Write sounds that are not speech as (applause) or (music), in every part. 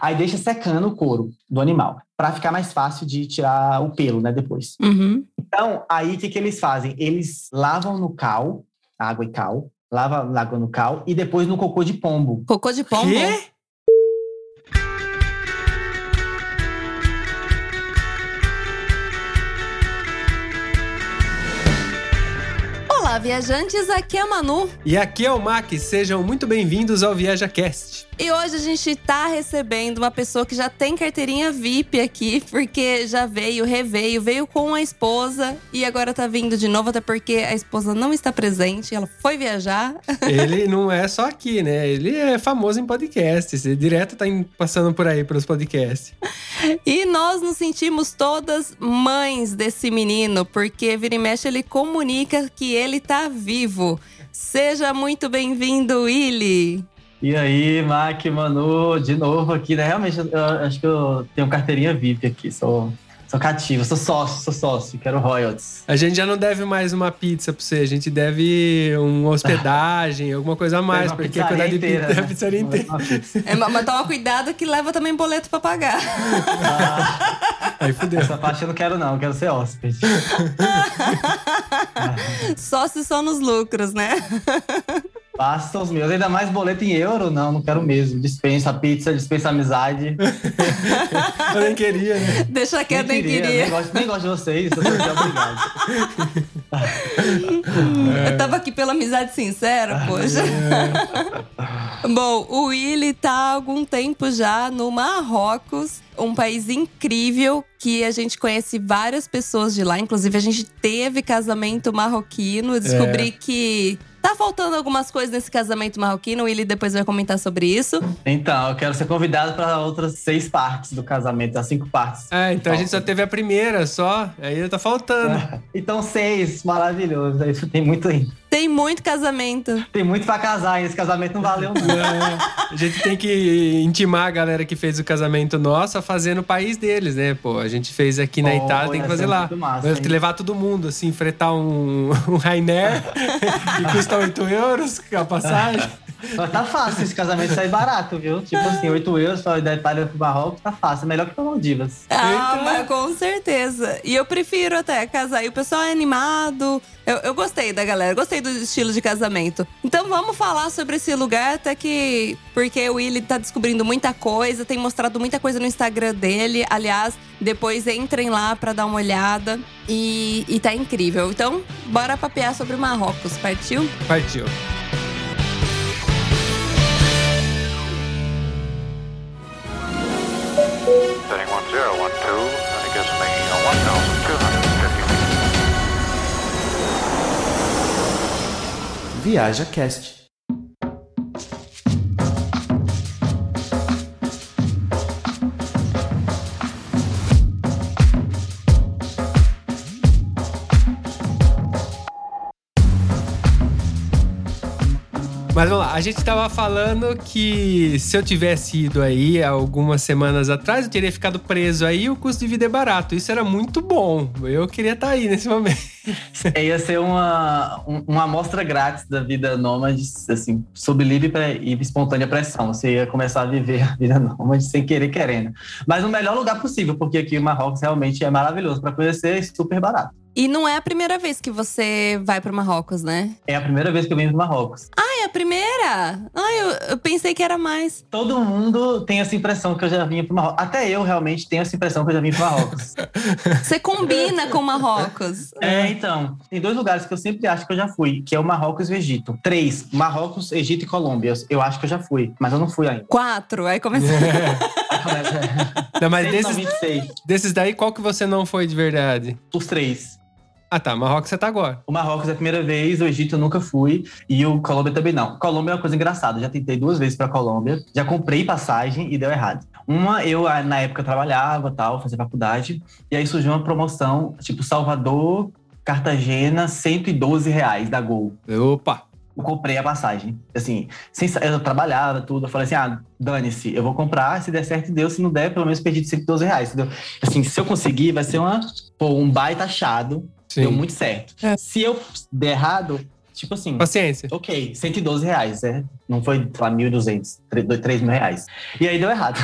Aí deixa secando o couro do animal, para ficar mais fácil de tirar o pelo, né, depois. Uhum. Então, aí o que, que eles fazem? Eles lavam no cal, água e cal, lava água no cal e depois no cocô de pombo. Cocô de pombo? Quê? Viajantes, aqui é a Manu. E aqui é o Mac, sejam muito bem-vindos ao ViajaCast. E hoje a gente tá recebendo uma pessoa que já tem carteirinha VIP aqui, porque já veio, reveio, veio com a esposa e agora tá vindo de novo, até porque a esposa não está presente, ela foi viajar. (laughs) Ele não é só aqui, né? Ele é famoso em podcasts, ele direto tá passando por aí pelos podcasts. E nós nos sentimos todas mães desse menino, porque vira e mexe ele comunica que ele tá vivo. Seja muito bem-vindo, Willy. E aí, Mac, Manu, de novo aqui, né? Realmente, eu acho que eu tenho carteirinha VIP aqui, sou, sou cativo, sou sócio, sou sócio, quero royalties. A gente já não deve mais uma pizza pra você, a gente deve uma hospedagem, alguma coisa a mais, Uma porque pizzaria cuidar de inteira, (laughs) pizza, a né? pizzaria inteira. É, mas toma cuidado que leva também boleto pra pagar. Ah, Aí fudeu. essa parte eu não quero não, eu quero ser hóspede. (laughs) Só se só nos lucros, né? Passa os meus, ainda mais boleto em euro, não, não quero mesmo. Dispensa a pizza, dispensa a amizade. (laughs) Eu nem queria, né? Deixa quieto, nem Nem queria. Nem gosto, nem gosto de vocês, eu obrigado. (laughs) Eu tava aqui pela amizade sincera, poxa. (laughs) Bom, o Willy tá há algum tempo já no Marrocos, um país incrível que a gente conhece várias pessoas de lá. Inclusive, a gente teve casamento marroquino. Eu descobri que tá faltando algumas coisas nesse casamento marroquino. O Willy depois vai comentar sobre isso. Então, eu quero ser convidado para outras seis partes do casamento, as cinco partes. É, então a gente só teve a primeira só, aí tá faltando. (laughs) Então, seis, maravilhoso. Isso tem muito aí. Tem muito casamento. Tem muito pra casar, e esse casamento não valeu, não. A gente tem que intimar a galera que fez o casamento nosso a fazer no país deles, né? Pô, a gente fez aqui na Pô, Itália, tem que fazer lá. massa, Vai que levar todo mundo, assim, fretar um, (laughs) um Rainer que custa 8 euros a passagem. (laughs) Mas tá fácil esse casamento sair barato, viu? Tipo (laughs) assim, 8 euros só da Itália pro Marrocos, tá fácil. É melhor que pra Maldivas. Ah, Eita. mas com certeza. E eu prefiro até casar. E o pessoal é animado. Eu, eu gostei da galera, gostei do estilo de casamento. Então vamos falar sobre esse lugar, até que. Porque o Willy tá descobrindo muita coisa, tem mostrado muita coisa no Instagram dele. Aliás, depois entrem lá pra dar uma olhada. E, e tá incrível. Então, bora papear sobre o Marrocos, partiu? Partiu. Viaja Cast. Mas vamos lá, a gente tava falando que se eu tivesse ido aí algumas semanas atrás, eu teria ficado preso aí e o custo de vida é barato. Isso era muito bom. Eu queria estar aí nesse momento. É, ia ser uma, um- uma amostra grátis da vida nômade, assim, sob livre e espontânea pressão. Você ia começar a viver a vida (laughs) nômade sem querer, querendo. Mas no melhor lugar possível, porque aqui o Marrocos realmente é maravilhoso para conhecer e super barato. E não é a primeira vez que você vai pro Marrocos, né? É a primeira vez que eu venho pro Marrocos. Ah, é a primeira? Ah, eu, eu pensei que era mais. Todo mundo tem essa impressão que eu já vinha pro Marrocos. Até eu realmente tenho essa impressão que eu já vim pro Marrocos. (laughs) Você combina com Marrocos. É, então. Tem dois lugares que eu sempre acho que eu já fui, que é o Marrocos e o Egito. Três, Marrocos, Egito e Colômbia. Eu acho que eu já fui, mas eu não fui ainda. Quatro, aí começou. (laughs) Não, mas desses, 196, desses daí, qual que você não foi de verdade? os três. Ah tá, Marrocos você tá agora. O Marrocos é a primeira vez, o Egito eu nunca fui e o Colômbia também não. Colômbia é uma coisa engraçada, já tentei duas vezes para Colômbia, já comprei passagem e deu errado. Uma, eu ah, na época trabalhava, tal, fazia faculdade, e aí surgiu uma promoção, tipo Salvador, Cartagena, 112 reais da Gol. Opa! Eu comprei a passagem. Assim, sem, eu trabalhava, tudo. Eu falei assim: ah, dane-se, eu vou comprar. Se der certo, deu. Se não der, pelo menos perdi de 112 reais. Entendeu? Assim, se eu conseguir, vai ser uma, pô, um baita achado. Sim. Deu muito certo. É. Se eu der errado, tipo assim, Paciência. ok, 112 reais, é. Não foi, sei lá, 1.200, 3 mil reais. E aí deu errado.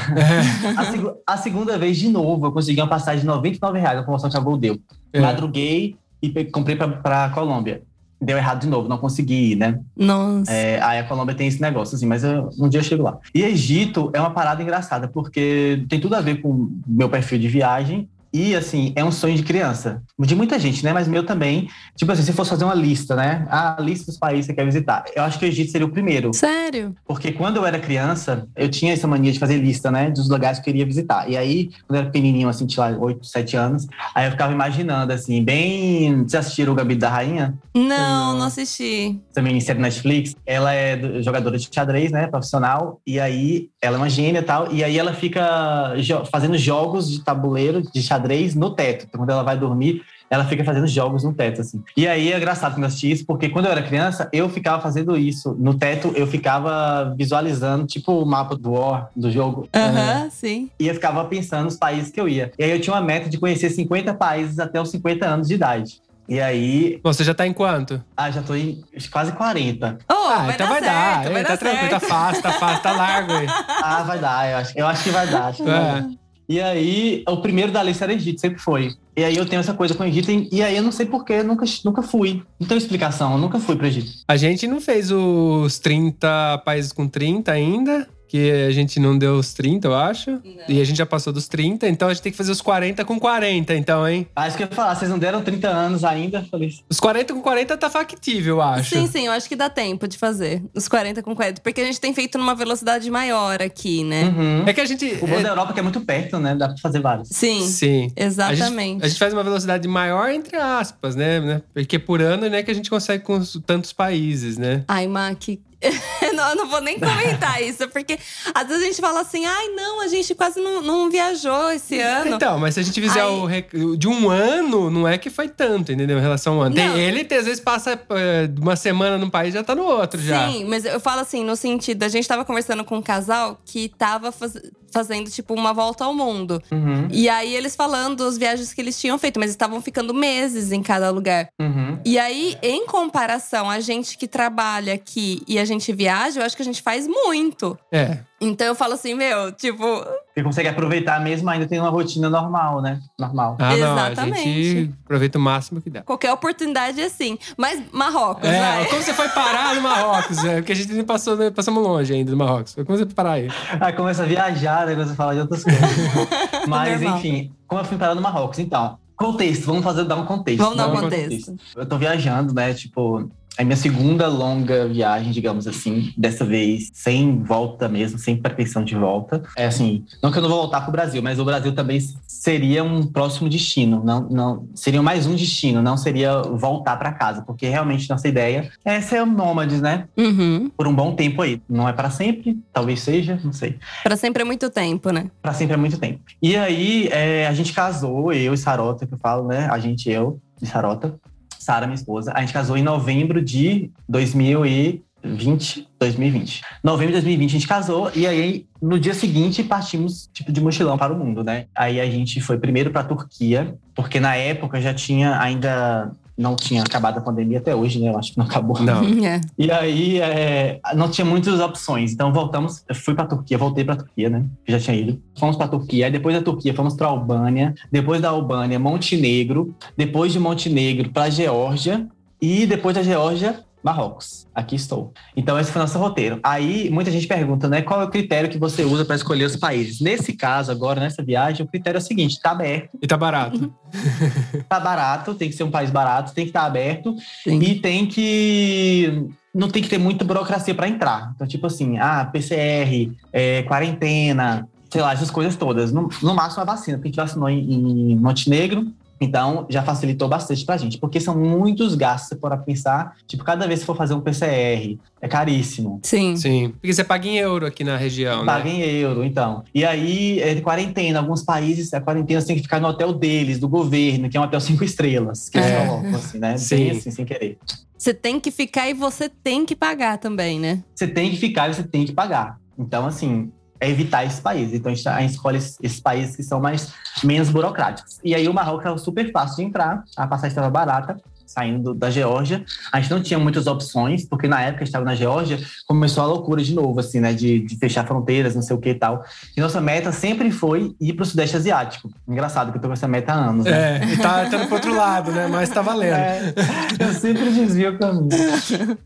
a, segu- a segunda vez, de novo, eu consegui uma passagem de 99 reais, a promoção que a Gol deu. É. Madruguei e comprei pra, pra Colômbia. Deu errado de novo, não consegui ir, né? Nossa. É, aí a Colômbia tem esse negócio, assim, mas eu- um dia eu chego lá. E Egito é uma parada engraçada, porque tem tudo a ver com o meu perfil de viagem. E, assim, é um sonho de criança. De muita gente, né? Mas meu também. Tipo assim, se fosse fazer uma lista, né? A lista dos países que você quer visitar. Eu acho que o Egito seria o primeiro. Sério? Porque quando eu era criança, eu tinha essa mania de fazer lista, né? Dos lugares que eu queria visitar. E aí, quando eu era pequenininho, assim, tinha lá 8, 7 anos, aí eu ficava imaginando, assim, bem... Vocês assistiram o Gambito da Rainha? Não, Não. não assisti. também série Netflix. Ela é do- jogadora de xadrez, né, profissional, e aí ela é uma gênia e tal, e aí ela fica jo- fazendo jogos de tabuleiro de xadrez no teto. Então, quando ela vai dormir, ela fica fazendo jogos no teto, assim. E aí é engraçado quando eu assisti isso, porque quando eu era criança, eu ficava fazendo isso. No teto, eu ficava visualizando, tipo, o mapa do War, do jogo. Aham, sim. E eu ficava pensando nos países que eu ia. E aí eu tinha uma meta de conhecer 50 países até os 50 anos de idade. E aí, Você já tá em quanto? ah, já tô em quase 40. Oh, ah, vai então dar vai certo, dar. vai É, dar tá tranquilo, tá certo. fácil, tá fácil, tá largo aí. Ah, vai dar, eu acho, eu acho que vai dar. Acho que vai dar. E aí, o primeiro da lista era Egito, sempre foi. E aí eu tenho essa coisa com o Egito, e aí eu não sei porquê, nunca, nunca fui. Não tem explicação, eu nunca fui pro Egito. A gente não fez os 30 países com 30 ainda, que a gente não deu os 30, eu acho. E a gente já passou dos 30, então a gente tem que fazer os 40 com 40, então, hein? Ah, isso que eu ia falar, vocês não deram 30 anos ainda? Falei, Os 40 com 40 tá factível, eu acho. Sim, sim, eu acho que dá tempo de fazer. Os 40 com 40. Porque a gente tem feito numa velocidade maior aqui, né? uhum. É que a gente. O bom é- da Europa é que é muito perto, né? Dá pra fazer vários. Sim, Sim. A exatamente. gente, a gente faz uma velocidade maior, entre aspas, né? Porque por ano, né, que a gente consegue com os- tantos países, né? Ai, Mac. (laughs) (laughs) não, eu não vou nem comentar (laughs) isso, porque às vezes a gente fala assim, ai, não, a gente quase não, não viajou esse ano. Então, mas se a gente fizer Aí- o rec- de um ano, não é que foi tanto, entendeu? Em relação ao ano. Tem, ele, às vezes, passa eh, uma semana num país e já tá no outro já. Sim, mas eu falo assim, no sentido, a gente tava conversando com um casal que tava faz- fazendo, tipo, uma volta ao mundo. Uhum, E aí eles falando as viagens que eles tinham feito, mas estavam ficando meses em cada lugar. uhum. E aí, em comparação a gente que trabalha aqui e a gente viaja, eu acho que a gente faz muito. É. Então eu falo assim, meu, tipo, Porque consegue aproveitar mesmo ainda tem uma rotina normal, né? Normal. Ah, não. A Exatamente. gente aproveita o máximo que dá. qualquer oportunidade é assim. Mas Marrocos, É, vai. como você foi parar no Marrocos? É, porque a gente nem passou, né, passamos longe ainda do Marrocos. Como você foi parar aí? Aí começa a viajar, aí você fala de outras coisas. (laughs) Mas, Normal. enfim, como eu fui parar no Marrocos, então. Contexto, vamos fazer dar um contexto. Vamos dar um Vamos contexto. Eu tô viajando, né? Tipo, é minha segunda longa viagem, digamos assim. Dessa vez sem volta mesmo, sem pretensão de volta. É assim, não que eu não vou voltar pro Brasil, mas o Brasil também seria um próximo destino. Não, não seria mais um destino, não seria voltar para casa, porque realmente nossa ideia é ser nômades, né? Uhum. Por um bom tempo aí. Não é para sempre, talvez seja, não sei. Pra sempre é muito tempo, né? Pra sempre é muito tempo. E aí, é, a gente casou, eu e Sarota, que eu falo, né? A gente e eu, e Sarota. Sara, minha esposa. A gente casou em novembro de 2020. 2020. Novembro de 2020 a gente casou e aí no dia seguinte partimos tipo de mochilão para o mundo, né? Aí a gente foi primeiro para Turquia, porque na época já tinha ainda não tinha acabado a pandemia até hoje, né? Eu acho que não acabou. Não. (laughs) É. E aí, é, não tinha muitas opções. Então, voltamos. Eu fui pra Turquia, voltei pra Turquia, né? Já tinha ido. Fomos pra Turquia. Aí, depois da Turquia, fomos pra Albânia. Depois da Albânia, Montenegro. Depois de Montenegro, pra Geórgia. E depois da Geórgia, Marrocos. Aqui estou. Então, esse foi o nosso roteiro. Aí, muita gente pergunta, né? Qual é o critério que você usa para escolher os países? Nesse caso, agora, nessa viagem, o critério é o seguinte: tá aberto, E tá barato. (laughs) tá barato, tem que ser um país barato, tem que estar aberto. Sim. E tem que. Não tem que ter muita burocracia para entrar. Então, tipo assim, ah, PCR, é, quarentena, sei lá, essas coisas todas. No, no máximo a vacina, porque a gente vacinou em, em Montenegro. Então, já facilitou bastante pra gente. Porque são muitos gastos, se for a pensar. Tipo, cada vez que for fazer um PCR, é caríssimo. Sim. Sim. Porque você paga em euro aqui na região, Paga né? em euro, então. E aí, é, quarentena. Alguns países, a quarentena você tem que ficar no hotel deles, do governo, que é um hotel cinco estrelas. Que eles É. colocam, assim, né? Sim. Bem assim, sem querer. Você tem que ficar e você tem que pagar também, né? você tem que ficar e você tem que pagar. Então, assim, é evitar esses países. Então, a gente, a gente escolhe esses, esses países que são mais menos burocráticos. E aí, o Marrocos é super fácil de entrar, a passagem estava barata. Saindo da Geórgia. A gente não tinha muitas opções, porque na época que a gente estava na Geórgia, começou a loucura de novo, assim, né? De, de fechar fronteiras, não sei o que e tal. E nossa meta sempre foi ir para o Sudeste Asiático. Engraçado que eu tô com essa meta há anos, né? É, e tá, tá indo pro outro lado, né? Mas tá valendo. É, eu sempre desvio o caminho.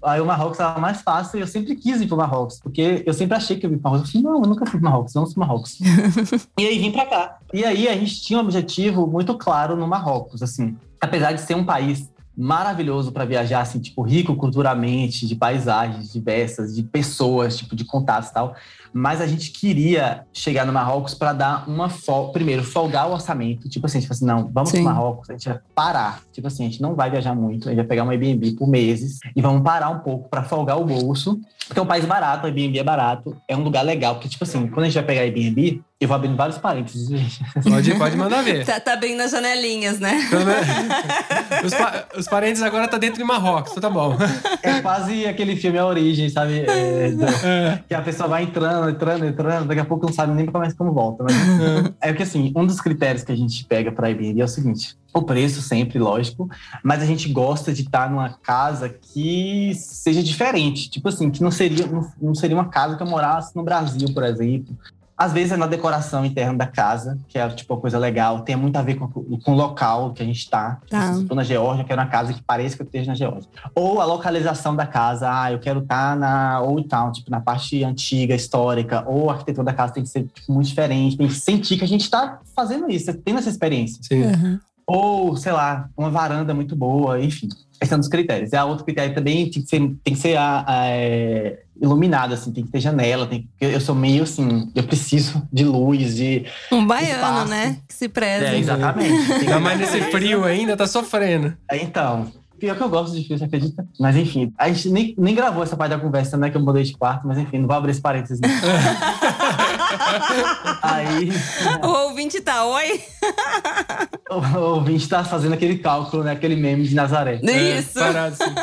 Aí o Marrocos estava mais fácil e eu sempre quis ir pro Marrocos, porque eu sempre achei que eu ia pro Marrocos. Eu falei, não, eu nunca fui pro Marrocos, vamos pro Marrocos. (laughs) e aí vim pra cá. E aí a gente tinha um objetivo muito claro no Marrocos, assim. Apesar de ser um país maravilhoso para viajar, assim, tipo, rico culturalmente, de paisagens diversas, de pessoas, tipo, de contatos e tal. Mas a gente queria chegar no Marrocos para dar uma folga. Primeiro, folgar o orçamento. Tipo assim, tipo assim, não, vamos pro Marrocos, a gente vai parar. Tipo assim, a gente não vai viajar muito, a gente vai pegar um Airbnb por meses e vamos parar um pouco para folgar o bolso. Porque é um país barato, o Airbnb é barato, é um lugar legal. Porque, tipo assim, quando a gente vai pegar Airbnb, eu vou abrindo vários parênteses, gente. Pode, pode mandar ver. Tá, tá bem nas janelinhas, né? Os, pa- os parentes agora tá dentro de Marrocos, então tá bom. É quase aquele filme A Origem, sabe? É, do- que a pessoa vai entrando, entrando, entrando, daqui a pouco não sabe nem como é como volta. Mas... é que assim, um dos critérios que a gente pega para Airbnb é o seguinte: o preço sempre, lógico, mas a gente gosta de estar numa casa que seja diferente. Tipo assim, que não seria, não, não seria uma casa que eu morasse no Brasil, por exemplo. Às vezes é na decoração interna da casa, que é tipo uma coisa legal, tem muito a ver com, com o local que a gente tá. Tá. Se eu tô na Geórgia, eu quero uma casa que pareça que eu esteja na Geórgia. Ou a localização da casa, ah, eu quero estar na Old Town, tipo, na parte antiga, histórica, ou a arquitetura da casa tem que ser tipo, muito diferente, tem que sentir que a gente está fazendo isso, tendo essa experiência. Sim. Uhum. Ou, sei lá, uma varanda muito boa, enfim. Esse é um dos critérios. E a outro critério também tem que ser, tem que ser a, a, é, iluminado, assim, tem que ter janela, tem que- eu sou meio assim, eu preciso de luz, de. Um baiano, Espaço. né? Que se preza. É, exatamente. Ainda mais nesse frio ainda, tá sofrendo. É, Então, pior que eu gosto de frio, você acredita? Mas enfim, a gente nem, nem gravou essa parte da conversa, né? Que eu mudei de quarto, mas enfim, não vou abrir esse parênteses. não. (laughs) Aí, O ouvinte tá, oi? o, o ouvinte tá fazendo aquele cálculo, né? Aquele meme de Nazaré. Isso. É, parado assim.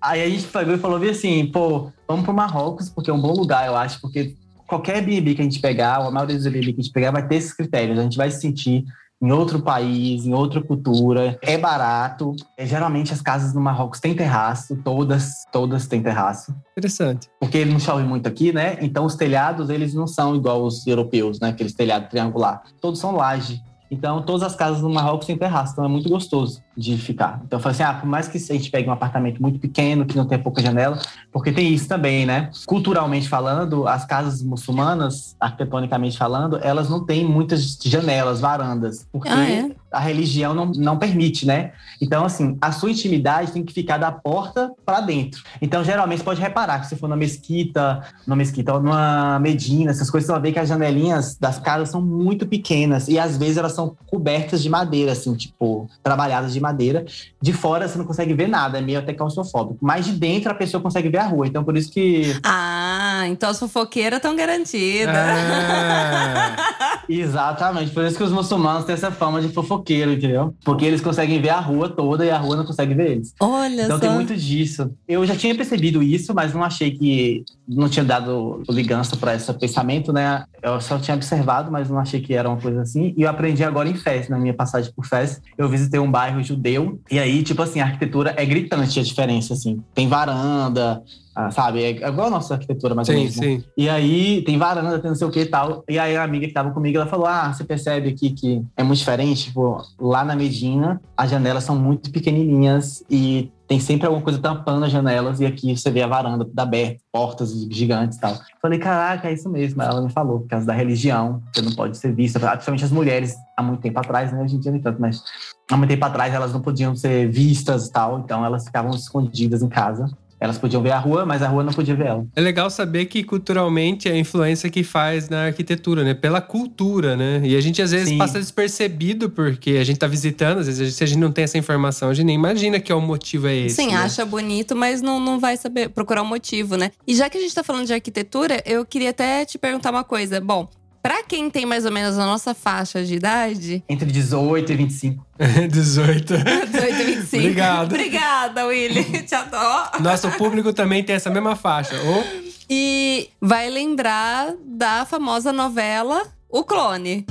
Aí a gente pegou e falou assim, pô, vamos pro Marrocos, porque é um bom lugar, eu acho, porque qualquer Airbnb que a gente pegar, ou a maioria dos Airbnb que a gente pegar, vai ter esses critérios. A gente vai se sentir em outro país, em outra cultura, é barato. É, geralmente as casas no Marrocos têm terraço, todas, todas têm terraço. Interessante. Porque não chove muito aqui, né? Então os telhados, eles não são igual os europeus, né? Aqueles telhados triangular. Todos são laje. Então todas as casas no Marrocos têm terraço, então é muito gostoso de ficar. Então eu falei assim, ah, por mais que a gente pegue um apartamento muito pequeno, que não tenha pouca janela, porque tem isso também, né? Culturalmente falando, as casas muçulmanas, arquitetonicamente falando, elas não têm muitas janelas, varandas, porque Ah, é? a religião não, não permite, né? Então, assim, a sua intimidade tem que ficar da porta para dentro. Então, geralmente, você pode reparar que se for na mesquita, numa mesquita ou numa medina, essas coisas, você vai ver que as janelinhas das casas são muito pequenas e às vezes elas são cobertas de madeira, assim, tipo, trabalhadas de madeira. De fora você não consegue ver nada, é meio até claustrofóbico. Mas de dentro a pessoa consegue ver a rua. Então, por isso que. Ah, então as fofoqueiras estão garantidas. Ah, (laughs) Exatamente, por isso que os muçulmanos têm essa fama de fofoqueiro, entendeu? Porque eles conseguem ver a rua toda e a rua não consegue ver eles. Olha Então só. tem muito disso. Eu já tinha percebido isso, mas não achei que. Não tinha dado ligança para esse pensamento, né? Eu só tinha observado, mas não achei que era uma coisa assim. E eu aprendi agora em Fez, na minha passagem por Fez. Eu visitei um bairro judeu, e aí, tipo assim, a arquitetura é gritante a diferença, assim. Tem varanda, ah, sabe? É igual a nossa arquitetura, mais ou menos. né? sim. E aí tem varanda, tem não sei o que e tal. E aí a amiga que tava comigo, ela falou: Ah, você percebe aqui que é muito diferente? Tipo, lá na Medina, as janelas são muito pequenininhas e tem sempre alguma coisa tampando as janelas. E aqui você vê a varanda tudo aberta, portas gigantes e tal. Falei: Caraca, é isso mesmo. Ela me falou, por causa da religião, você não pode ser vista. Principalmente as mulheres, há muito tempo atrás, né? Hoje em dia nem tanto, mas há muito tempo atrás elas não podiam ser vistas e tal. Então elas ficavam escondidas em casa. Elas podiam ver a rua, mas a rua não podia ver ela. É legal saber que culturalmente é a influência que faz na arquitetura, né? Pela cultura, né? E a gente às vezes Sim. passa despercebido porque a gente tá visitando, às vezes a gente- se a gente não tem essa informação, a gente nem imagina que é o motivo é esse. Sim, né? acha bonito, mas não, não vai saber procurar o motivo, né? E já que a gente tá falando de arquitetura, eu queria até te perguntar uma coisa. Bom, pra quem tem mais ou menos a nossa faixa de idade, Entre 18 e 25. 18. 18 e 25. (laughs) Obrigado. Obrigada, Willy. (laughs) Te adoro. Nosso público também tem essa mesma faixa. Ou E vai lembrar da famosa novela O Clone.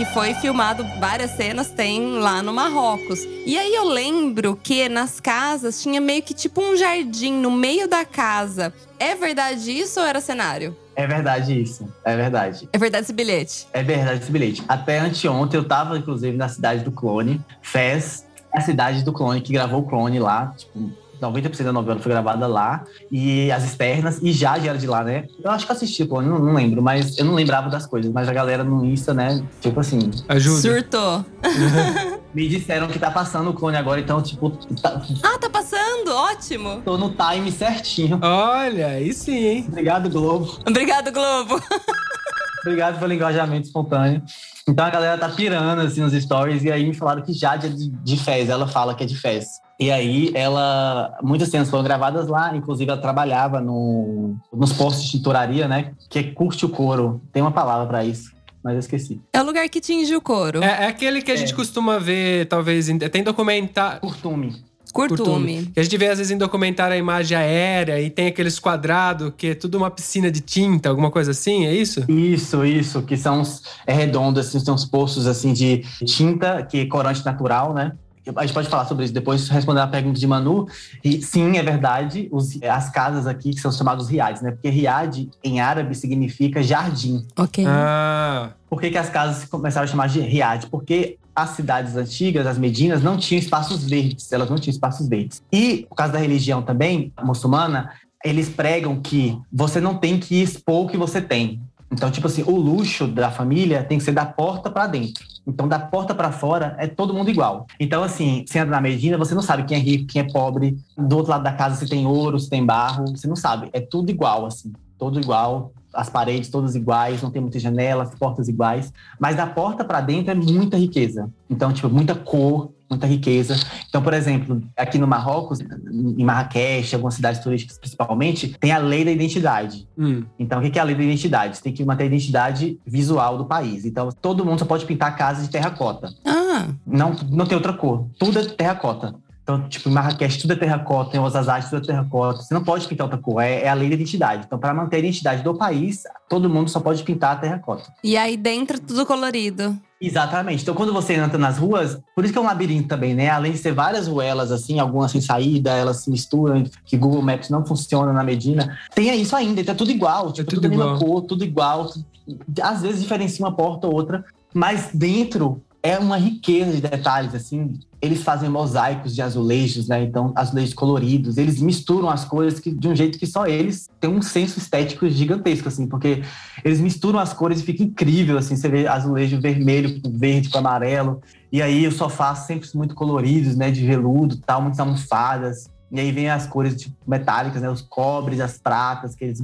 Que foi filmado várias cenas, tem lá no Marrocos. E aí eu lembro que nas casas tinha meio que tipo um jardim no meio da casa. É verdade isso ou era cenário? É verdade isso. É verdade. É verdade esse bilhete? É verdade esse bilhete. Até anteontem eu tava, inclusive, na cidade do Clone. Fez a cidade do Clone, que gravou o Clone lá. Tipo, 90% da novela foi gravada lá. E as externas. E já era de lá, né? Eu acho que eu assisti o Clone, não, não lembro. Mas eu não lembrava das coisas. Mas a galera no Insta, né? Tipo assim, Ajuda. Surtou. (laughs) me disseram que tá passando o Clone agora. Então, tipo, tá- Ah, tá passando! Ótimo! tô no time certinho. Olha, aí sim, hein? Obrigado, Globo. Obrigado, Globo. Obrigado pelo engajamento espontâneo. Então a galera tá pirando assim nos stories e aí me falaram que Jade é de, de Fez, ela fala que é de Fez. E aí ela, muitas cenas foram gravadas lá, inclusive ela trabalhava no, nos postos de tinturaria, né? Que é curte o couro. Tem uma palavra pra isso, mas eu esqueci. É o lugar que tinge o couro. É, é aquele que a gente É. costuma ver, talvez, em- tem documentário. Curtume. Curtume. Que a gente vê às vezes em documentário a imagem aérea e tem aqueles quadrados que é tudo uma piscina de tinta, alguma coisa assim, é isso? Isso, isso, que são uns, é redondo, assim, tem uns poços assim de tinta, que é corante natural, né? A gente pode falar sobre isso depois, respondendo a pergunta de Manu. E sim, é verdade, os- as casas aqui que são chamadas riads, né? Porque riad em árabe significa jardim. Ok. Ah, Por que, que as casas começaram a chamar de riad? Porque as cidades antigas, as medinas, não tinham espaços verdes, elas não tinham espaços verdes. E, por causa da religião também, muçulmana, eles pregam que você não tem que expor o que você tem. Então, tipo assim, o luxo da família tem que ser da porta para dentro. Então, da porta para fora é todo mundo igual. Então, assim, você anda na Medina, você não sabe quem é rico, quem é pobre. Do outro lado da casa, se tem ouro, se tem barro, você não sabe. É tudo igual, assim, todo igual. As paredes todas iguais, não tem muitas janelas, portas iguais. Mas da porta para dentro é muita riqueza. Então, tipo, muita cor, muita riqueza. Então, por exemplo, aqui no Marrocos, em Marrakech, algumas cidades turísticas principalmente, tem a lei da identidade. hum. Então, o que é a lei da identidade? Você tem que manter a identidade visual do país. Então, todo mundo só pode pintar a casa de terracota. Ah, Não, não tem outra cor. Tudo é terracota. Então, tipo, em Marrakech tudo é terracota, em Osasate tudo é terracota. Você não pode pintar outra cor, é, é a lei da identidade. Então, para manter a identidade do país, todo mundo só pode pintar a terracota. e aí dentro tudo colorido. Exatamente. Então, quando você entra nas ruas, por isso que é um labirinto também, né? Além de ser várias ruelas, assim, algumas sem saída, elas se misturam, que Google Maps não funciona na Medina. Tem isso ainda, então é tudo igual, tipo, tudo tudo, mesma igual. cor, tudo igual. tudo- Às vezes diferencia uma porta ou outra, mas dentro é uma riqueza de detalhes, assim. Eles fazem mosaicos de azulejos, né? Então, azulejos coloridos. Eles misturam as cores que, de um jeito que só eles têm um senso estético gigantesco, assim, porque eles misturam as cores e fica incrível, assim. Você vê azulejo vermelho com verde, com amarelo. E aí os sofás sempre muito coloridos, né? De veludo tal, muitas almofadas. E aí vem as cores tipo, metálicas, né? Os cobres, as pratas, que eles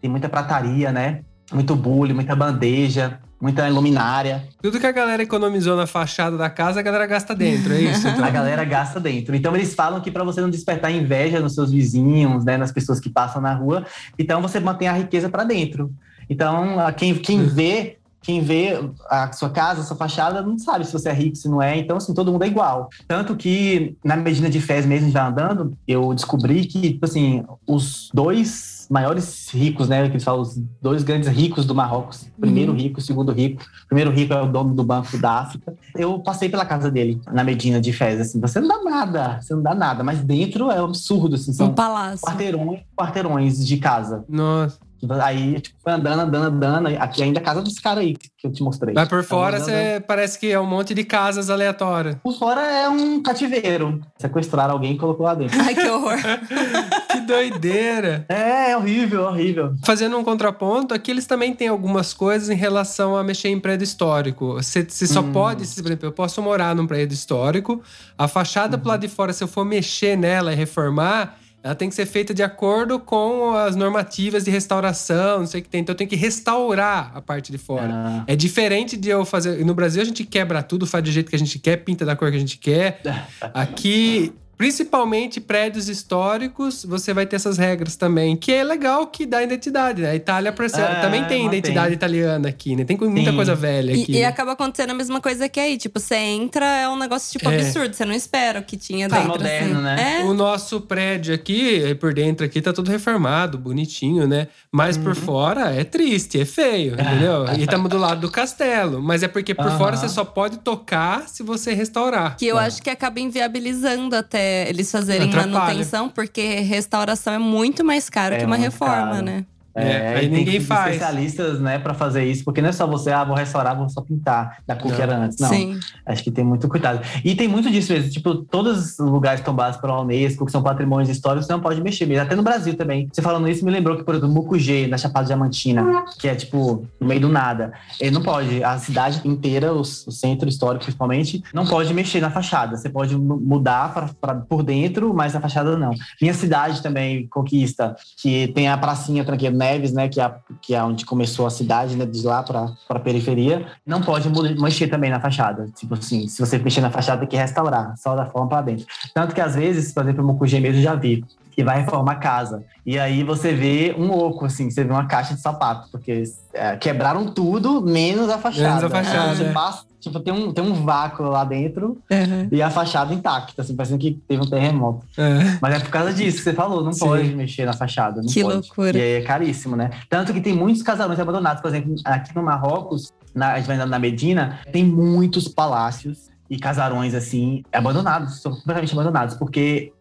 tem muita prataria, né? Muito bule, muita bandeja, muita luminária. Tudo que a galera economizou na fachada da casa, a galera gasta dentro, é isso? Então? (laughs) A galera gasta dentro. Então eles falam que para você não despertar inveja nos seus vizinhos, né, nas pessoas que passam na rua, então você mantém a riqueza para dentro. Então quem, quem vê quem vê a sua casa, a sua fachada, não sabe se você é rico, se não é. Então, assim, todo mundo é igual. Tanto que, na Medina de Fez mesmo, vai andando, eu descobri que, tipo assim, os dois maiores ricos, né? Que eles falam, os dois grandes ricos do Marrocos. Primeiro rico, segundo rico. Primeiro rico é o dono do Banco da África. Eu passei pela casa dele, na Medina de Fez, assim. Você não dá nada, você não dá nada. Mas dentro é um absurdo, assim. Um São palácio. quarteirões, quarteirões de casa. Nossa. Aí, tipo, foi andando, andando, andando. Aqui ainda é a casa dos caras aí que eu te mostrei. Mas por fora, Tava andando. você parece que é um monte de casas aleatórias. Por fora é um cativeiro. Sequestraram alguém e colocou lá dentro. Ai, que horror. (laughs) Que doideira! É, é horrível, horrível. Fazendo um contraponto, aqui eles também têm algumas coisas em relação a mexer em prédio histórico. Você, você só Hum. pode, se, por exemplo, eu posso morar num prédio histórico, a fachada pro lado de fora, se eu for mexer nela e reformar, ela tem que ser feita de acordo com as normativas de restauração, não sei o que tem. Então eu tenho que restaurar a parte de fora. Ah, É diferente de eu fazer. No Brasil a gente quebra tudo, faz do jeito que a gente quer, pinta da cor que a gente quer. (laughs) Aqui Principalmente prédios históricos, você vai ter essas regras também, que é legal que dá identidade, né? A Itália É, também tem identidade italiana aqui, né? Tem muita Sim. coisa velha aqui. E, e acaba acontecendo a mesma coisa que aí. Tipo, você entra, é um negócio, tipo, É. absurdo. Você não espera o que tinha Tá dentro. moderno, assim. né? É. O nosso prédio aqui, por dentro aqui, tá todo reformado, bonitinho, né? Mas por Uhum. fora é triste, é feio, entendeu? (laughs) E estamos do lado do castelo. Mas é porque por Aham. fora você só pode tocar se você restaurar. Que eu acho que acaba inviabilizando até eles fazerem manutenção, porque restauração é muito mais caro É que uma reforma, caro. né? É, aí e tem ninguém faz. especialistas, né, pra fazer isso, porque não é só você, ah, vou restaurar, vou só pintar da cor que Não. era antes. Não. Sim. Acho que tem muito cuidado. E tem muito disso mesmo. Tipo, todos os lugares tombados pela Unesco, que são patrimônios históricos, você não pode mexer mesmo. Até no Brasil também. Você falando isso me lembrou que, por exemplo, Mucugê, na Chapada Diamantina, que é, tipo, no meio do nada. Ele não pode. A cidade inteira, o, o centro histórico principalmente, não pode mexer na fachada. Você pode mu- mudar pra, pra- por dentro, mas na fachada não. Minha cidade também, Conquista, que tem a pracinha Tranqueiro Neves, né, que é, a- que é onde começou a cidade, né, de lá pra, pra periferia, não pode mexer também na fachada. Tipo assim, se você mexer na fachada, tem que restaurar, só da forma pra dentro. Tanto que às vezes, por exemplo, o Mucugê mesmo eu já vi, que vai reformar a casa. E aí você vê um oco, assim, você vê uma caixa de sapato, porque é, quebraram tudo, menos a fachada. Menos a fachada, Você é. passa, tipo, tem um, tem um vácuo lá dentro Uhum. e a fachada intacta, assim, parecendo que teve um terremoto. É. Mas é por causa disso que você falou, não Sim. pode mexer na fachada. Que pode. loucura. E aí é caríssimo, né? Tanto que tem muitos casarões abandonados. Por exemplo, aqui no Marrocos, na, a gente vai andando na Medina, tem muitos palácios e casarões, assim, abandonados, são completamente abandonados, porque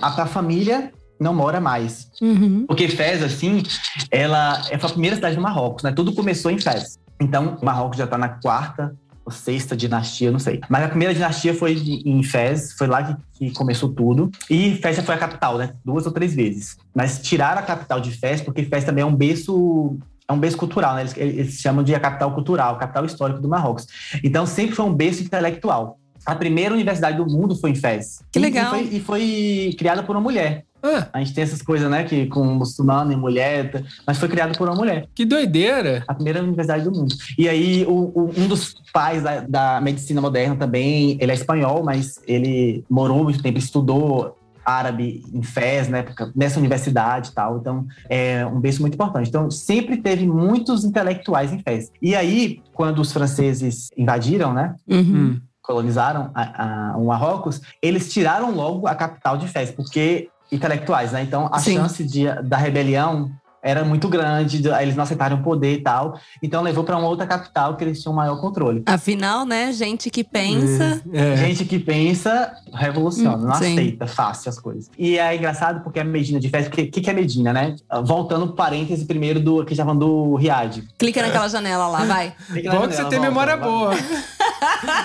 a, a família não mora mais. Uhum. Porque Fez, assim, ela é- a primeira cidade do Marrocos, né? Tudo começou em Fez. Então, o Marrocos já tá na quarta sexta dinastia, não sei. Mas a primeira dinastia foi em Fez, foi lá que, que começou tudo. E Fez foi a capital, né? Duas ou três vezes. Mas tiraram a capital de Fez, porque Fez também é um berço. É um berço cultural, né? Eles, eles chamam de a capital cultural, a capital histórica do Marrocos. Então sempre foi um berço intelectual. A primeira universidade do mundo foi em Fez. Que E- legal. E foi, e foi criada por uma mulher. Ah, A gente tem essas coisas, né? Que com muçulmano e mulher, tá? mas foi criado por uma mulher. que doideira. A primeira universidade do mundo. E aí, o, o- um dos pais da, da medicina moderna também, ele é espanhol, mas ele morou muito tempo, estudou árabe em Fez, né, nessa universidade e tal. Então, é um berço muito importante. Então, sempre teve muitos intelectuais em Fez. E aí, quando os franceses invadiram, né, Uhum. Hum. colonizaram a, a- o Marrocos, eles tiraram logo a capital de Fez, porque intelectuais, né? Então a Sim. chance de, da rebelião era muito grande, de- eles não aceitaram o poder e tal. Então levou para uma outra capital que eles tinham maior controle. Afinal, né, gente que pensa. É. Gente que pensa, revoluciona, Hum, não sim. aceita fácil as coisas. E é engraçado porque a Medina de Fez, o que, que é Medina, né? Voltando parêntese primeiro do que já falando do Riad. Clica naquela janela lá, vai. (laughs) Bom que você tem memória boa. (laughs)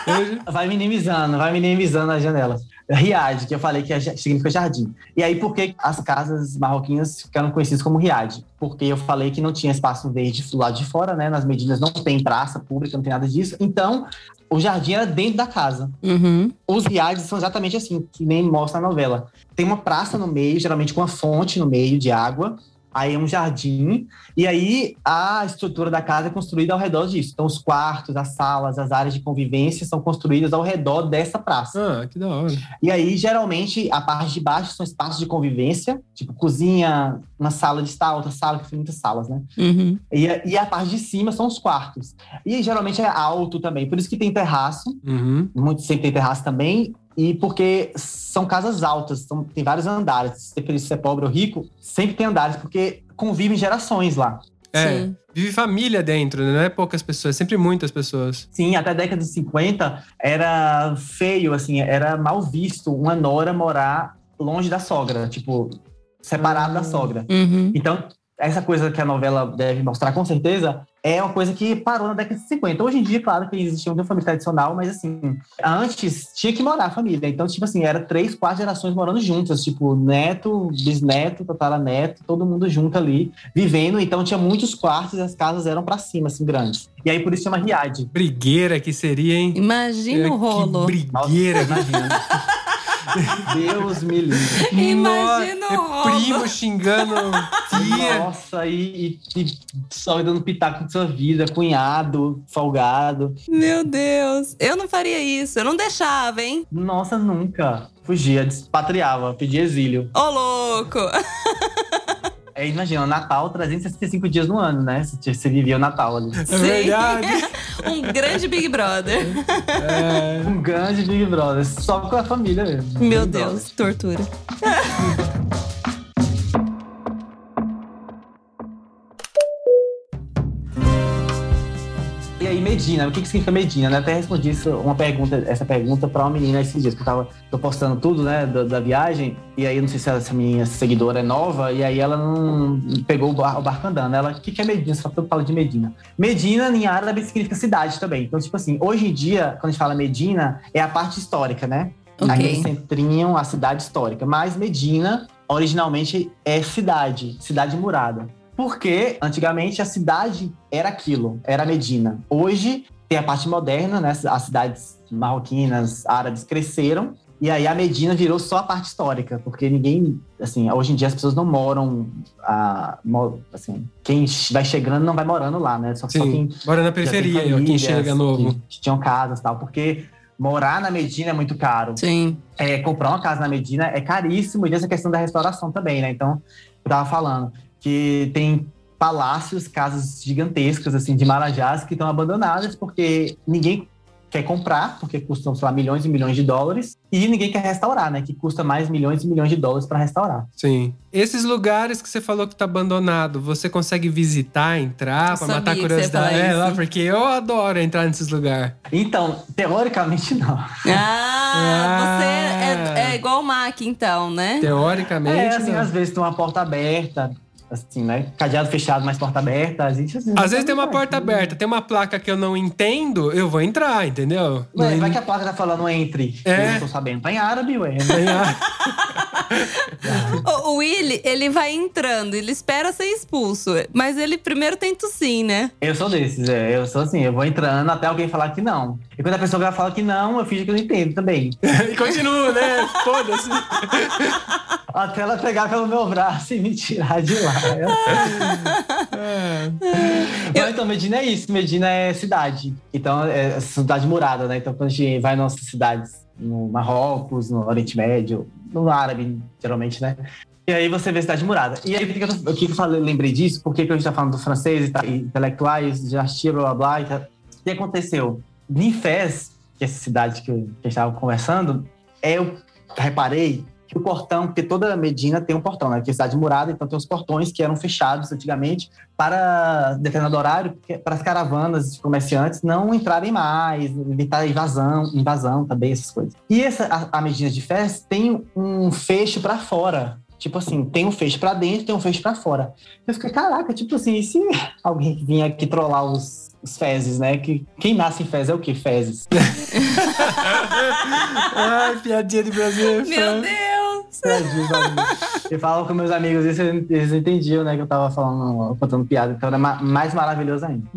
Eu- Vai minimizando, vai minimizando as janelas. Riad, que eu falei que é significa jardim. E aí, por que as casas marroquinas ficaram conhecidas como Riad? Porque eu falei que não tinha espaço verde do lado de fora, né? Nas Medinas não tem praça pública, não tem nada disso. Então, o jardim era dentro da casa. Uhum. Os riades são exatamente assim, que nem mostra na novela. Tem uma praça no meio, geralmente com uma fonte no meio de água. Aí é um jardim. E aí a estrutura da casa é construída ao redor disso. Então, os quartos, as salas, as áreas de convivência são construídas ao redor dessa praça. Ah, que da hora. E aí, geralmente, a parte de baixo são espaços de convivência, tipo cozinha, uma sala de estar, outra sala, que tem muitas salas, né? Uhum. E, a- e a parte de cima são os quartos. E geralmente é alto também, por isso que tem terraço Uhum. muito sempre tem terraço também, e porque são casas altas, são, tem vários andares. Se você é pobre ou rico, sempre tem andares, porque convivem gerações lá. É, Sim. vive família dentro, né? Não é poucas pessoas, é sempre muitas pessoas. Sim, até a década de 50 era feio, assim, era mal visto uma nora morar longe da sogra, tipo, separada da Ah. sogra. Uhum. Então, essa coisa que a novela deve mostrar, com certeza, é uma coisa que parou na década de 50. Hoje em dia, claro que existia uma família tradicional, mas assim, antes tinha que morar a família. Então, tipo assim, era três, quatro gerações morando juntas, tipo, neto, bisneto, tataraneto, todo mundo junto ali, vivendo. Então, tinha muitos quartos e as casas eram pra cima, assim, grandes. E aí, por isso chama riad. Brigueira que seria, hein? Imagina É, o rolo. Que brigueira. imagina. (laughs) Deus me livre. Imagina o é primo xingando tia. Nossa, e, e, e só dando pitaco de sua vida, cunhado, folgado. Meu Deus. Eu não faria isso. Eu não deixava, hein? Nossa, nunca. Fugia, despatriava, pedia exílio. Ô, louco. (laughs) É, imagina, Natal, 365 dias no ano, né? Você, você vivia o Natal ali. É verdade. (laughs) um grande Big Brother. É. Um grande Big Brother, só com a família mesmo. Meu Big Brother. Deus, tortura. (laughs) Medina, o que, que significa Medina? né? Até respondi isso, uma pergunta, essa pergunta para uma menina esses dias, que eu tava tô postando tudo, né, da, da viagem, e aí não sei se essa minha seguidora é nova, e aí ela não pegou o, bar, o barco andando. Ela, o que, que é Medina? Só eu falo de Medina. Medina, em árabe, significa cidade também. Então, tipo assim, hoje em dia, quando a gente fala Medina, é a parte histórica, né? Ok. Aí eles centrinham a cidade histórica. Mas Medina, originalmente, é cidade, cidade murada. Porque antigamente a cidade era aquilo, era Medina. Hoje tem a parte moderna, né? As cidades marroquinas, árabes cresceram. E aí a Medina virou só a parte histórica, porque ninguém, assim, hoje em dia as pessoas não moram, a, assim, quem vai chegando não vai morando lá, né? Só, só Sim. quem Bora na periferia, ó, quem famílias, chega novo. Que, que tinham casas e tal, porque morar na Medina é muito caro. Sim. É, comprar uma casa na Medina é caríssimo e essa questão da restauração também, né? Então, eu tava falando que tem palácios, casas gigantescas, assim, de marajás que estão abandonadas porque ninguém quer comprar, porque custam, sei lá, milhões e milhões de dólares, e ninguém quer restaurar, né? Que custa mais milhões e milhões de dólares para restaurar. Sim. Esses lugares que você falou que tá abandonado, você consegue visitar, entrar sabia matar a curiosidade? É, lá, porque eu adoro entrar nesses lugares. Então, teoricamente, não. Ah, você é, é igual o Mac, então, né? Teoricamente. É, assim, não. às vezes tem uma porta aberta, assim, né? Cadeado fechado, mas porta aberta. A gente, assim, Às vezes tem uma porta aberta, tem uma placa que eu não entendo, eu vou entrar, entendeu? Ué, Não- vai que a placa tá falando entre. É. Eu não tô sabendo. Tá em árabe, ué. Tem a- O, (laughs) o Willy, ele vai entrando, ele espera ser expulso. Mas ele primeiro tem tossir, né? Eu sou desses, é. Eu sou assim, eu vou entrando até alguém falar que não. E quando a pessoa já fala que não, eu finge que eu não entendo também. (laughs) e continua, né? Foda-se. (laughs) Até ela pegar pelo meu braço e me tirar de lá. É. Mas, então, Medina é isso. Medina é cidade. Então, é cidade murada, né? Então, quando a gente vai em nossas cidades, no Marrocos, no Oriente Médio, no árabe, geralmente, né? E aí você vê cidade murada. E aí, por que eu, o que eu falei, lembrei disso? Por que a gente tá falando do francês e tá- intelectuais, dinastia, blá blá blá. E tá- o que aconteceu? Em Fez, que é essa cidade que, que a gente estava conversando, eu reparei que o portão, porque toda Medina tem um portão, né? Que é cidade murada, então tem os portões que eram fechados antigamente para determinado horário, para as caravanas de comerciantes não entrarem mais, evitar invasão, invasão também, essas coisas. E essa, a, a Medina de Fez tem um fecho para fora. Tipo assim, tem um fecho para dentro, tem um fecho para fora. Eu fiquei, caraca, tipo assim, e se (laughs) alguém vinha aqui trollar os, os fezes, né? Que quem nasce em fezes é o quê? Fezes. (laughs) Ai, piadinha de Brasil. Meu Deus! Eu falava com meus amigos isso, eles entendiam, né? Que eu tava falando, contando piada, então era ma- mais maravilhoso ainda.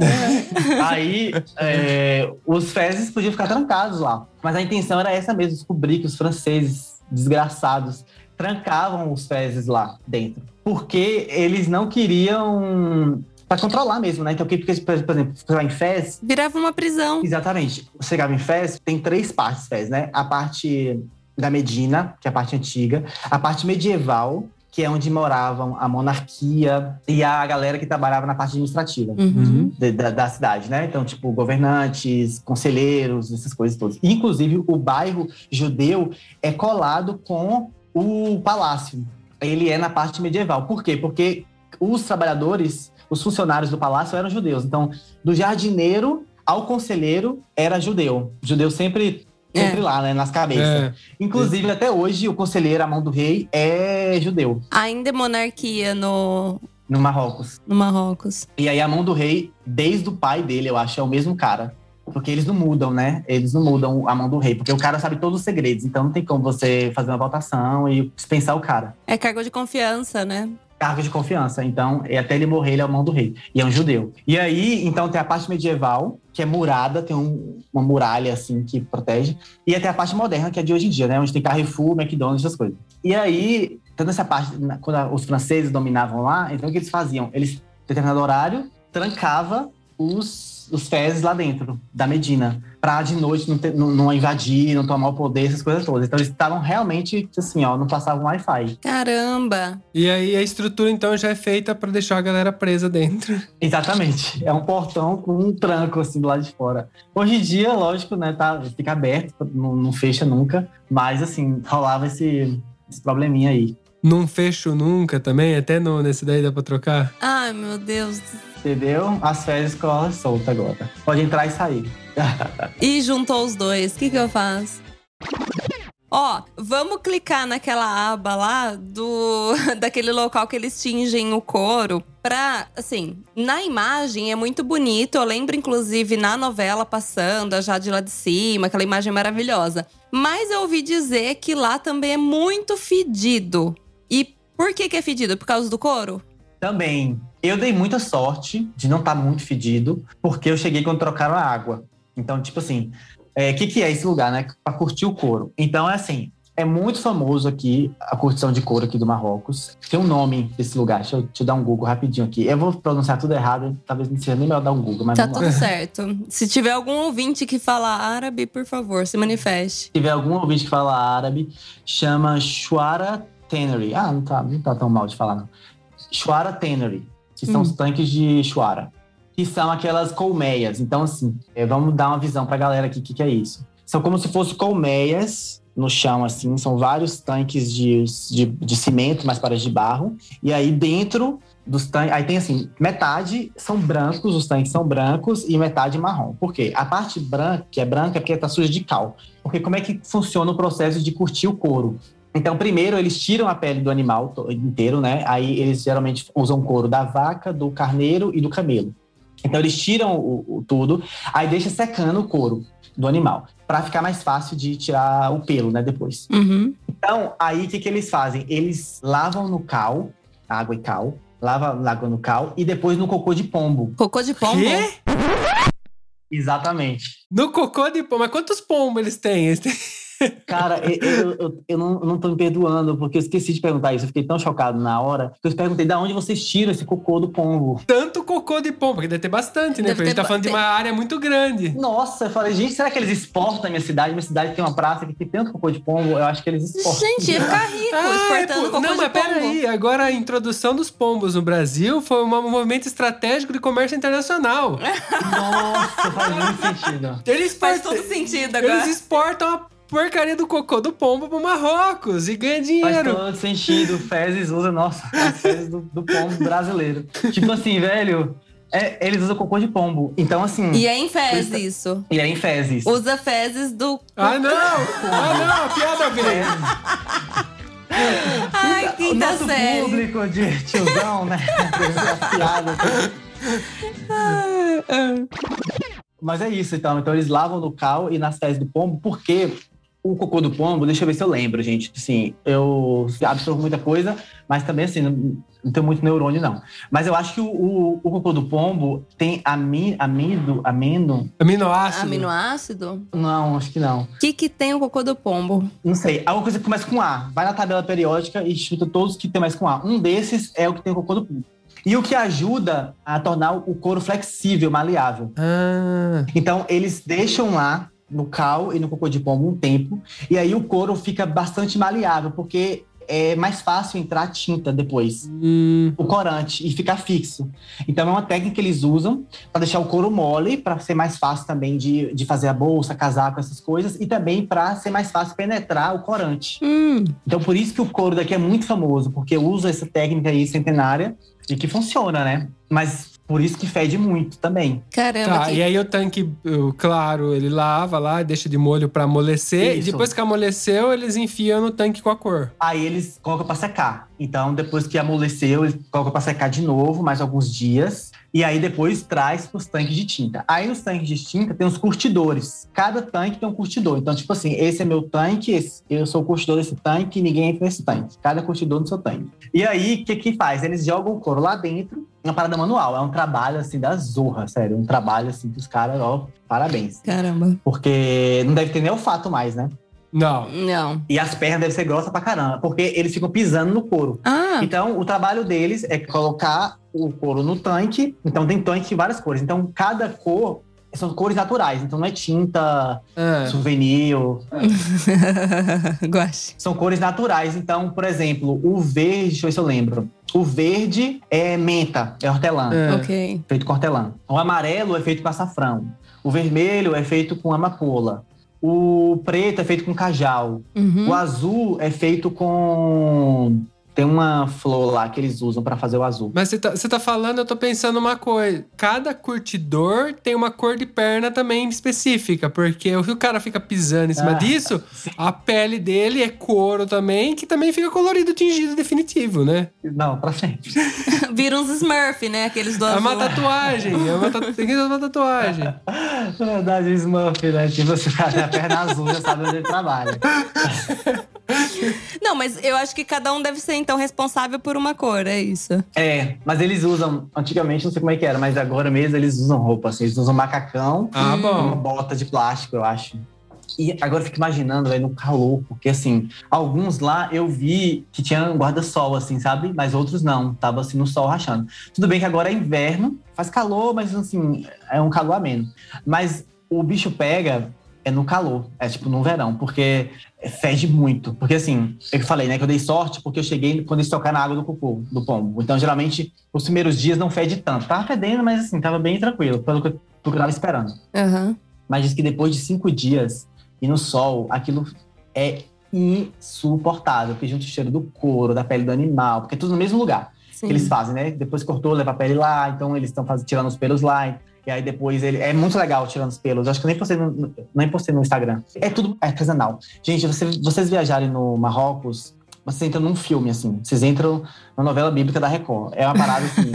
Aí, é, os fezes podiam ficar trancados lá. Mas a intenção era essa mesmo, descobrir que os franceses desgraçados trancavam os fezes lá dentro. Porque eles não queriam. Pra controlar mesmo, né? Então, porque, por exemplo, você vai em Fez, Virava uma prisão. Exatamente. Você chegava em Fez, tem três partes Fez, né? A parte da Medina, que é a parte antiga, a parte medieval, que é onde moravam a monarquia e a galera que trabalhava na parte administrativa Uhum. da, da cidade, né? Então, tipo, governantes, conselheiros, essas coisas todas. Inclusive, o bairro judeu é colado com o palácio. Ele é na parte medieval. Por quê? Porque os trabalhadores, os funcionários do palácio eram judeus. Então, do jardineiro ao conselheiro era judeu. Judeu sempre, sempre lá, né? Nas cabeças. É. Inclusive, até hoje, o conselheiro, a mão do rei, é judeu, Ainda é monarquia no, no Marrocos. no Marrocos. E aí a mão do rei, desde o pai dele, eu acho, é o mesmo cara. Porque eles não mudam, né? Eles não mudam a mão do rei, porque o cara sabe todos os segredos. Então não tem como você fazer uma votação e dispensar o cara. É cargo de confiança, né? Cargo de confiança. Então, e até ele morrer, ele é o mão do rei. E é um judeu. E aí, então, tem a parte medieval, que é murada, tem um- uma muralha, assim, que protege. E até a parte moderna, que é de hoje em dia, né? Onde tem Carrefour, McDonald's, essas coisas. E aí, tanto essa parte, quando os franceses dominavam lá, então o que eles faziam? Eles, determinado horário, trancava os, os fezes lá dentro da Medina, pra de noite não, ter- não, não invadir, não tomar o poder, essas coisas todas. Então eles estavam realmente, assim, ó, não passavam Wi-Fi. Caramba! E aí a estrutura então já é feita pra deixar a galera presa dentro. (laughs) Exatamente. É um portão com um tranco, assim, do lado de fora. Hoje em dia, lógico, né, tá, fica aberto, não, não fecha nunca. Mas, assim, rolava esse, esse probleminha aí. Não fecho nunca também, até no, nesse daí dá pra trocar. Ai, meu Deus. Entendeu? As fezes colam solta agora. Pode entrar e sair. (laughs) E juntou os dois. O que, que eu faço? Ó, vamos clicar naquela aba lá do (laughs) daquele local que eles tingem o couro pra, assim, na imagem é muito bonito. Eu lembro, inclusive, na novela passando, a Jade lá de cima, aquela imagem maravilhosa. Mas eu ouvi dizer que lá também é muito fedido. E por que, que é fedido? Por causa do couro? Também, eu dei muita sorte de não estar muito fedido, porque eu cheguei quando trocaram a água. Então, tipo assim, o que, que é esse lugar, né? Pra curtir o couro. Então, é assim, é muito famoso aqui a curtição de couro aqui do Marrocos. Tem um nome desse lugar, deixa eu, deixa eu dar um Google rapidinho aqui. Eu vou pronunciar tudo errado, talvez não seja nem melhor dar um Google, mas Tá vamos lá. tudo certo. Se tiver algum ouvinte que fala árabe, por favor, se manifeste. Se tiver algum ouvinte que fala árabe, chama Shuara Tannery. Ah, não tá, não tá tão mal de falar, não. Shuara Tannery, que são Hum. os tanques de Shuara, que são aquelas colmeias. Então, assim, eh, vamos dar uma visão pra galera aqui o que, que é isso. São como se fossem colmeias no chão, assim, são vários tanques de, de, de cimento, mais paredes de barro. E aí, dentro dos tanques, aí tem assim, metade são brancos, os tanques são brancos, e metade marrom. Por quê? A parte branca, que é branca, é porque tá suja de cal. Porque como é que funciona o processo de curtir o couro? Então, primeiro, eles tiram a pele do animal inteiro, né? Aí eles geralmente usam couro da vaca, do carneiro e do camelo. Então, eles tiram o, o tudo, aí deixa secando o couro do animal, para ficar mais fácil de tirar o pelo, né? Depois. Uhum. Então, aí o que, que eles fazem? Eles lavam no cal, água e cal, lava água no cal e depois no cocô de pombo. Cocô de pombo? Quê? Exatamente. No cocô de pombo. Mas quantos pombos eles têm? Eles têm- Cara, eu, eu, eu- não, eu não tô me perdoando, porque eu esqueci de perguntar isso. Eu fiquei tão chocado na hora que eu perguntei de onde vocês tiram esse cocô do pombo. Tanto cocô de pombo, porque deve ter bastante, né? Deve Porque a gente tá falando de ba- uma área muito grande. Nossa, eu falei, gente, será que eles exportam a minha cidade? Minha cidade tem uma praça que tem tanto cocô de pombo, eu acho que eles exportam. Gente, ia ficar rico (laughs) Ah, é exportando por- cocô Não, de mas pombo. peraí. Agora a introdução dos pombos no Brasil foi um movimento estratégico de comércio internacional. (laughs) Nossa, faz muito sentido. Eles Faz todo sentido agora. Eles exportam a porcaria do cocô do pombo pro Marrocos e ganham Faz dinheiro. todo sentido. Fezes usa, nossa, as fezes do, do pombo brasileiro. Tipo assim, velho, é, eles usam cocô de pombo. Então, assim, E é em fezes isso. e é em fezes. Usa fezes do. Ah, não! Ah, não! A piada veio! (laughs) Ai, o quinta nosso série. público de tiozão, né? Essas (laughs) piadas. Mas é isso, então. Então eles lavam no cal e nas fezes do pombo, porque o cocô do pombo, deixa eu ver se eu lembro, gente. Assim, eu absorvo muita coisa, mas também, assim, não, não tenho muito neurônio, não. Mas eu acho que o, o, o cocô do pombo tem ami, amido, ameno. Aminoácido. Aminoácido? Não, acho que não. O que, que tem o cocô do pombo? Não sei. Alguma coisa que começa com A. Vai na tabela periódica e chuta todos que tem mais com A. Um desses é o que tem o cocô do pombo. E o que ajuda a tornar o couro flexível, maleável. Ah, Então, eles deixam lá no cal e no cocô de pombo um tempo, e aí o couro fica bastante maleável, porque é mais fácil entrar tinta depois, hum, o corante, e ficar fixo. Então, é uma técnica que eles usam para deixar o couro mole, para ser mais fácil também de, de fazer a bolsa, casaco, essas coisas, e também para ser mais fácil penetrar o corante. Hum. Então, por isso que o couro daqui é muito famoso, porque usa essa técnica aí centenária e que funciona, né? Mas por isso que fede muito também. Caramba, Tá, que- e aí o tanque, claro, ele lava lá, deixa de molho pra amolecer. E Isso. depois que amoleceu, eles enfiam no tanque com a cor. Aí eles colocam pra secar. Então, depois que amoleceu, eles colocam pra secar de novo, mais alguns dias. E aí depois traz pros tanques de tinta. Aí nos tanques de tinta tem os curtidores. Cada tanque tem um curtidor. Então, tipo assim, esse é meu tanque, esse- eu sou o curtidor desse tanque, ninguém entra nesse tanque. Cada curtidor no seu tanque. E aí, o que que faz? Eles jogam o couro lá dentro, uma parada manual. É um trabalho, assim, da zorra, sério. Um trabalho, assim, que os caras, ó, parabéns. Caramba. Porque não deve ter nem olfato mais, né? Não. Não. E as pernas devem ser grossas pra caramba, porque eles ficam pisando no couro. Ah, Então, o trabalho deles é colocar o couro no tanque. Então, tem tanque de várias cores. Então, cada cor são cores naturais. Então, não é tinta, Ah, souvenir. (laughs) Guache. São cores naturais. Então, por exemplo, o verde, deixa eu ver se eu lembro. O verde é menta, é hortelã. Ok. feito com hortelã. O amarelo é feito com açafrão. O vermelho é feito com amapola. O preto é feito com cajal. Uhum. O azul é feito com. Tem uma flor lá que eles usam pra fazer o azul. Mas você tá, você tá falando, eu tô pensando uma coisa. Cada curtidor tem uma cor de perna também específica, porque o que o cara fica pisando em cima Ah, disso, sim. a pele dele é couro também, que também fica colorido, tingido definitivo, né? Não, pra sempre. (laughs) Vira uns Smurf, né? Aqueles do É azul. uma tatuagem, é uma, tatu... tem que ser uma tatuagem. Na (laughs) verdade, Smurf, né? Tipo, se o cara tem a perna azul, já sabe onde ele trabalha. (laughs) (laughs) Não, mas eu acho que cada um deve ser, então, responsável por uma cor, é isso. É, mas eles usam, antigamente não sei como é que era, mas agora mesmo eles usam roupa, assim, eles usam macacão, Ah, uma bom. bota de plástico, eu acho. E agora eu fico imaginando, velho, no calor, porque assim, alguns lá eu vi que tinha guarda-sol, assim, sabe? Mas outros não, tava assim no sol rachando. Tudo bem que agora é inverno, faz calor, mas assim, é um calor ameno. Mas o bicho pega é no calor, é tipo no verão, porque fede muito. Porque assim, eu falei, né, que eu dei sorte porque eu cheguei quando eles tocaram na água do cocô, do pombo. Então, geralmente, os primeiros dias não fede tanto. Tava fedendo, mas assim, tava bem tranquilo, pelo que eu, pelo que eu tava esperando. Aham. Mas diz que depois de cinco dias e no sol, aquilo é insuportável. Porque junto o cheiro do couro, da pele do animal, porque é tudo no mesmo lugar Sim. que eles fazem, né? Depois cortou, leva a pele lá, então eles estão tirando os pelos lá. E aí depois ele. É muito legal tirando os pelos. Eu acho que nem postei no, nem postei no Instagram. É tudo artesanal. Gente, você- vocês viajarem no Marrocos, vocês entram num filme, assim. Vocês entram na novela bíblica da Record. É uma parada assim.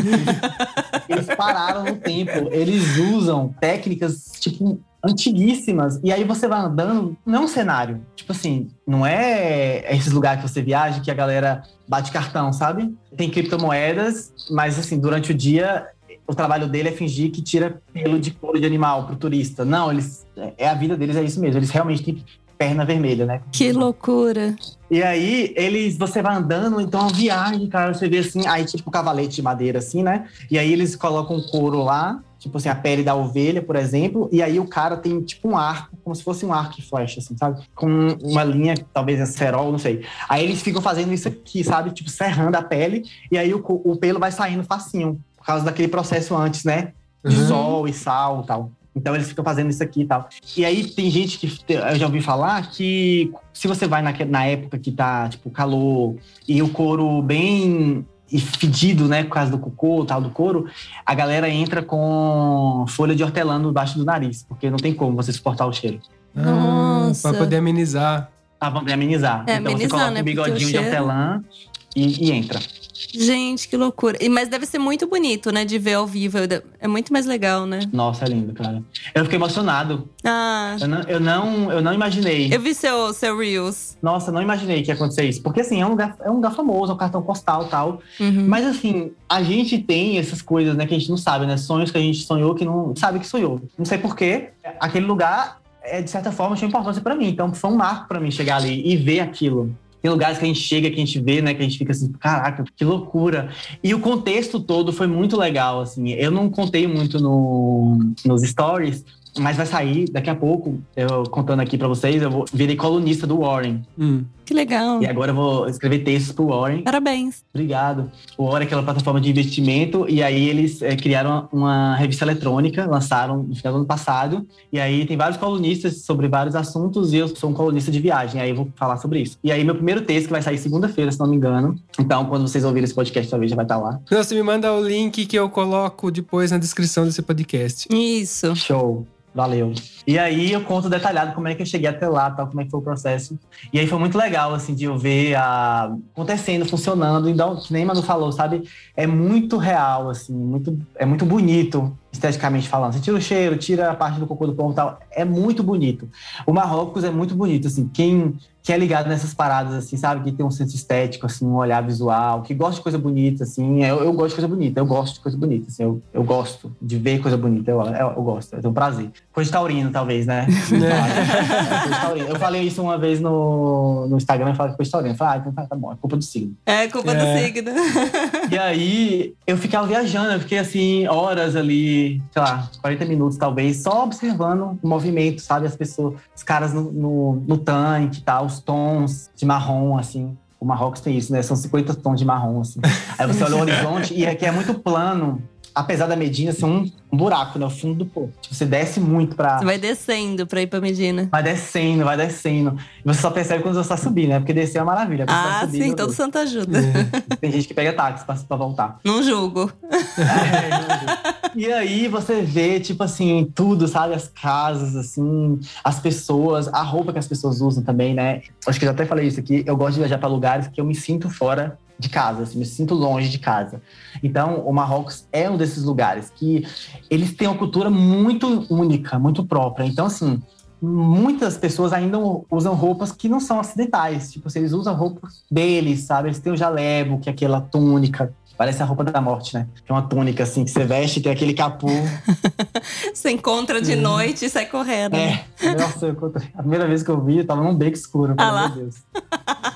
eles pararam no tempo. Eles usam técnicas, tipo, antiguíssimas. E aí você vai andando, não é um cenário. Tipo assim, não é esses lugares que você viaja que a galera bate cartão, sabe? Tem criptomoedas, mas assim, durante o dia o trabalho dele é fingir que tira pelo de couro de animal pro turista. Não, eles é a vida deles é isso mesmo. Eles realmente têm perna vermelha, né? Que loucura. E aí, eles, você vai andando, então é uma viagem, cara. Você vê assim, aí tipo cavalete de madeira, assim, né? E aí eles colocam couro lá, tipo assim, a pele da ovelha, por exemplo. E aí o cara tem tipo um arco, como se fosse um arco e flecha, assim, sabe? Com uma linha, talvez é cerol, não sei. Aí eles ficam fazendo isso aqui, sabe? Tipo, serrando a pele. E aí o, o pelo vai saindo facinho, por causa daquele processo antes, né? De Uhum. sol e sal e tal. Então eles ficam fazendo isso aqui e tal. E aí tem gente que eu já ouvi falar que se você vai naque- na época que tá, tipo, calor e o couro bem e fedido, né, por causa do cocô tal, do couro, a galera entra com folha de hortelã debaixo do nariz, porque não tem como você suportar o cheiro. Ah, Nossa. pra poder amenizar. Tá, vamos amenizar. É, então você amenizar, coloca né, um bigodinho de cheiro- hortelã e, e entra. Gente, que loucura. E- Mas deve ser muito bonito, né? De ver ao vivo. É muito mais legal, né? Nossa, é lindo, cara. Eu fiquei emocionado. Ah, Eu não, eu não, eu não imaginei. eu vi seu, seu Reels. Nossa, não imaginei que ia acontecer isso. Porque, assim, é um lugar, é um lugar famoso, é um cartão postal e tal. Uhum. Mas, assim, a gente tem essas coisas, né, que a gente não sabe, né? Sonhos que a gente sonhou que não sabe que sonhou. Não sei porquê. Aquele lugar, é, de certa forma, tinha importância pra mim. Então, foi um marco pra mim chegar ali e ver aquilo. Tem lugares que a gente chega, que a gente vê, né? Que a gente fica assim, caraca, que loucura. E o contexto todo foi muito legal, assim. Eu não contei muito no, nos stories, Mas vai sair daqui a pouco, eu contando aqui pra vocês, eu vou virei colunista do Warren. Hum. Que legal. E agora eu vou escrever textos pro Warren. Parabéns. Obrigado. O Warren é aquela plataforma de investimento, e aí eles é, criaram uma revista eletrônica, lançaram no final do ano passado. E aí tem vários colunistas sobre vários assuntos, e eu sou um colunista de viagem, aí eu vou falar sobre isso. E aí, meu primeiro texto, que vai sair segunda-feira, se não me engano. Então, quando vocês ouvirem esse podcast, talvez já vai estar lá. Não, você me manda o link que eu coloco depois na descrição desse podcast. Isso. Show. Valeu. E aí eu conto detalhado como é que eu cheguei até lá, tal, como é que foi o processo. E aí foi muito legal, assim, de eu ver a... acontecendo, funcionando. Então, nem Manu falou, sabe? É muito real, assim, muito, é muito bonito, esteticamente falando. Você tira o cheiro, tira a parte do cocô do pão e tal. É muito bonito. O Marrocos é muito bonito, assim. Quem, que é ligado nessas paradas, assim, sabe? Que tem um senso estético, assim, um olhar visual, que gosta de coisa bonita, assim. Eu, eu gosto de coisa bonita, eu gosto de coisa bonita, assim. Eu, eu gosto de ver coisa bonita, eu, eu, eu gosto, eu tenho prazer. Coisa de taurino, talvez, né? (laughs) Taurino. eu falei isso uma vez no, no Instagram, eu falei que coisa de taurino. Eu falei, ah, então tá, tá bom, é culpa do signo. É culpa É. do signo. (laughs) E aí, eu ficava viajando, eu fiquei assim, horas ali, sei lá, 40 minutos talvez, só observando o movimento, sabe? As pessoas, os caras no, no, no tanque e tal, tons de marrom, assim. O Marrocos tem isso, né? São 50 tons de marrom, assim. Aí você olha o horizonte e aqui é muito plano, apesar da Medina ser um, um buraco, né? O fundo do poço. Tipo, você desce muito pra. Você vai descendo pra ir pra Medina. Vai descendo, vai descendo. E você só percebe quando você tá subindo, né? Porque descer é uma maravilha. Vai Ah, subir, sim, todo santo ajuda. Tem gente que pega táxi pra, pra voltar. Não julgo. É, e aí você vê, tipo assim, tudo, sabe? As casas, assim, as pessoas, a roupa que as pessoas usam também, né? Acho que eu já até falei isso aqui. Eu gosto de viajar para lugares que eu me sinto fora de casa, assim, me sinto longe de casa. Então, o Marrocos é um desses lugares que eles têm uma cultura muito única, muito própria. Então, assim, muitas pessoas ainda usam roupas que não são ocidentais. Tipo, se eles usam roupas deles, sabe? Eles têm o jalebo, que é aquela túnica. Parece a roupa da morte, né? Que é uma túnica, assim, que você veste, tem aquele capô. (laughs) Você encontra de noite e sai correndo. É, nossa, eu encontrei- a primeira vez que eu vi, eu tava num beco escuro. Ah lá. meu Deus.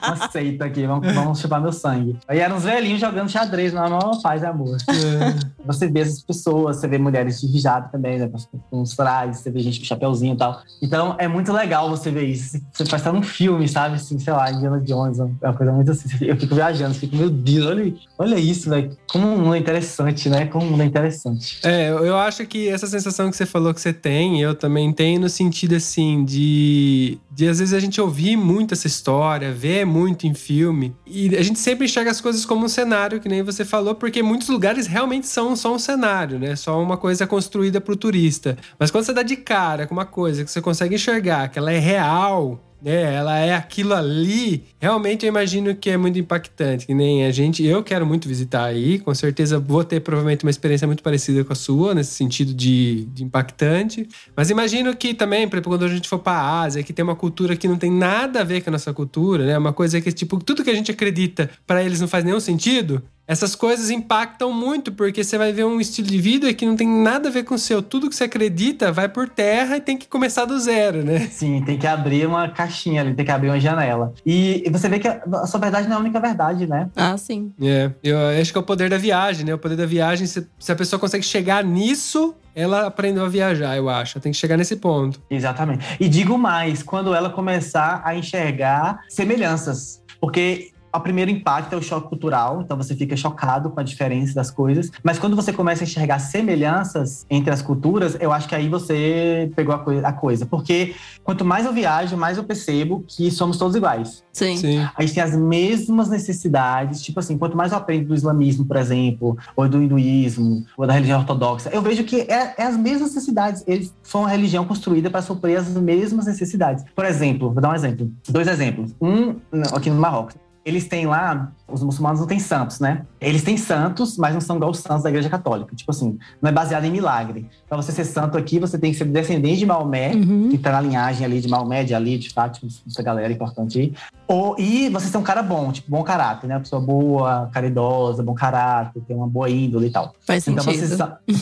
Uma seita aqui, vamos, vamos chupar meu sangue. Aí eram uns velhinhos jogando xadrez na maior paz e amor. (laughs) Você vê essas pessoas, você vê mulheres de hijab também, né? Com uns frases, você vê gente com chapeuzinho e tal. Então é muito legal você ver isso. Você parece estar num filme, sabe? Assim, sei lá, Indiana Jones, é uma coisa muito assim. Eu fico viajando, fico, meu Deus, olha, olha isso, velho. Como o mundo interessante, né? Como o mundo interessante. É, eu acho que essa sensação que você falou que você tem, eu também tenho no sentido assim de, de às vezes a gente ouvir muito essa história, ver muito em filme, e a gente sempre enxerga as coisas como um cenário, que nem você falou, porque muitos lugares realmente são só um cenário, né? Só uma coisa construída pro turista. Mas quando você dá de cara com uma coisa que você consegue enxergar, que ela é real, né? Ela é aquilo ali. Realmente eu imagino que é muito impactante. Que nem a gente, eu quero muito visitar aí. Com certeza vou ter provavelmente uma experiência muito parecida com a sua, nesse sentido de, de impactante. Mas imagino que também, por exemplo, quando a gente for pra Ásia, que tem uma cultura que não tem nada a ver com a nossa cultura, né? Uma coisa que, tipo, tudo que a gente acredita para eles não faz nenhum sentido. Essas coisas impactam muito, porque você vai ver um estilo de vida que não tem nada a ver com o seu. Tudo que você acredita vai por terra e tem que começar do zero, né? Sim, tem que abrir uma caixinha ali, tem que abrir uma janela. E você vê que a a sua verdade não é a única verdade, né? Ah, sim. É, eu acho que é o poder da viagem, né? O poder da viagem, se, se a pessoa consegue chegar nisso, ela aprendeu a viajar, eu acho. Tem que chegar nesse ponto. Exatamente. E digo mais, quando ela começar a enxergar semelhanças. Porque o primeiro impacto é o choque cultural, então você fica chocado com a diferença das coisas. Mas quando você começa a enxergar semelhanças entre as culturas, eu acho que aí você pegou a, coi- a coisa. Porque quanto mais eu viajo, mais eu percebo que somos todos iguais. Sim. Sim. A gente tem as mesmas necessidades, tipo assim, quanto mais eu aprendo do islamismo, por exemplo, ou do hinduísmo, ou da religião ortodoxa, eu vejo que é, é as mesmas necessidades. Eles são uma religião construída para suprir as mesmas necessidades. Por exemplo, vou dar um exemplo, dois exemplos. Um aqui no Marrocos. Eles têm lá, os muçulmanos não têm santos, né? Eles têm santos, mas não são igual os santos da Igreja Católica. Tipo assim, não é baseado em milagre. Para você ser santo aqui, você tem que ser descendente de Maomé, Uhum. que tá na linhagem ali de Maomé, de Ali, de Fátima, essa galera importante aí. Ou, e você ser um cara bom, tipo, bom caráter, né? Uma pessoa boa, caridosa, bom caráter, tem uma boa índole e tal. Faz Então,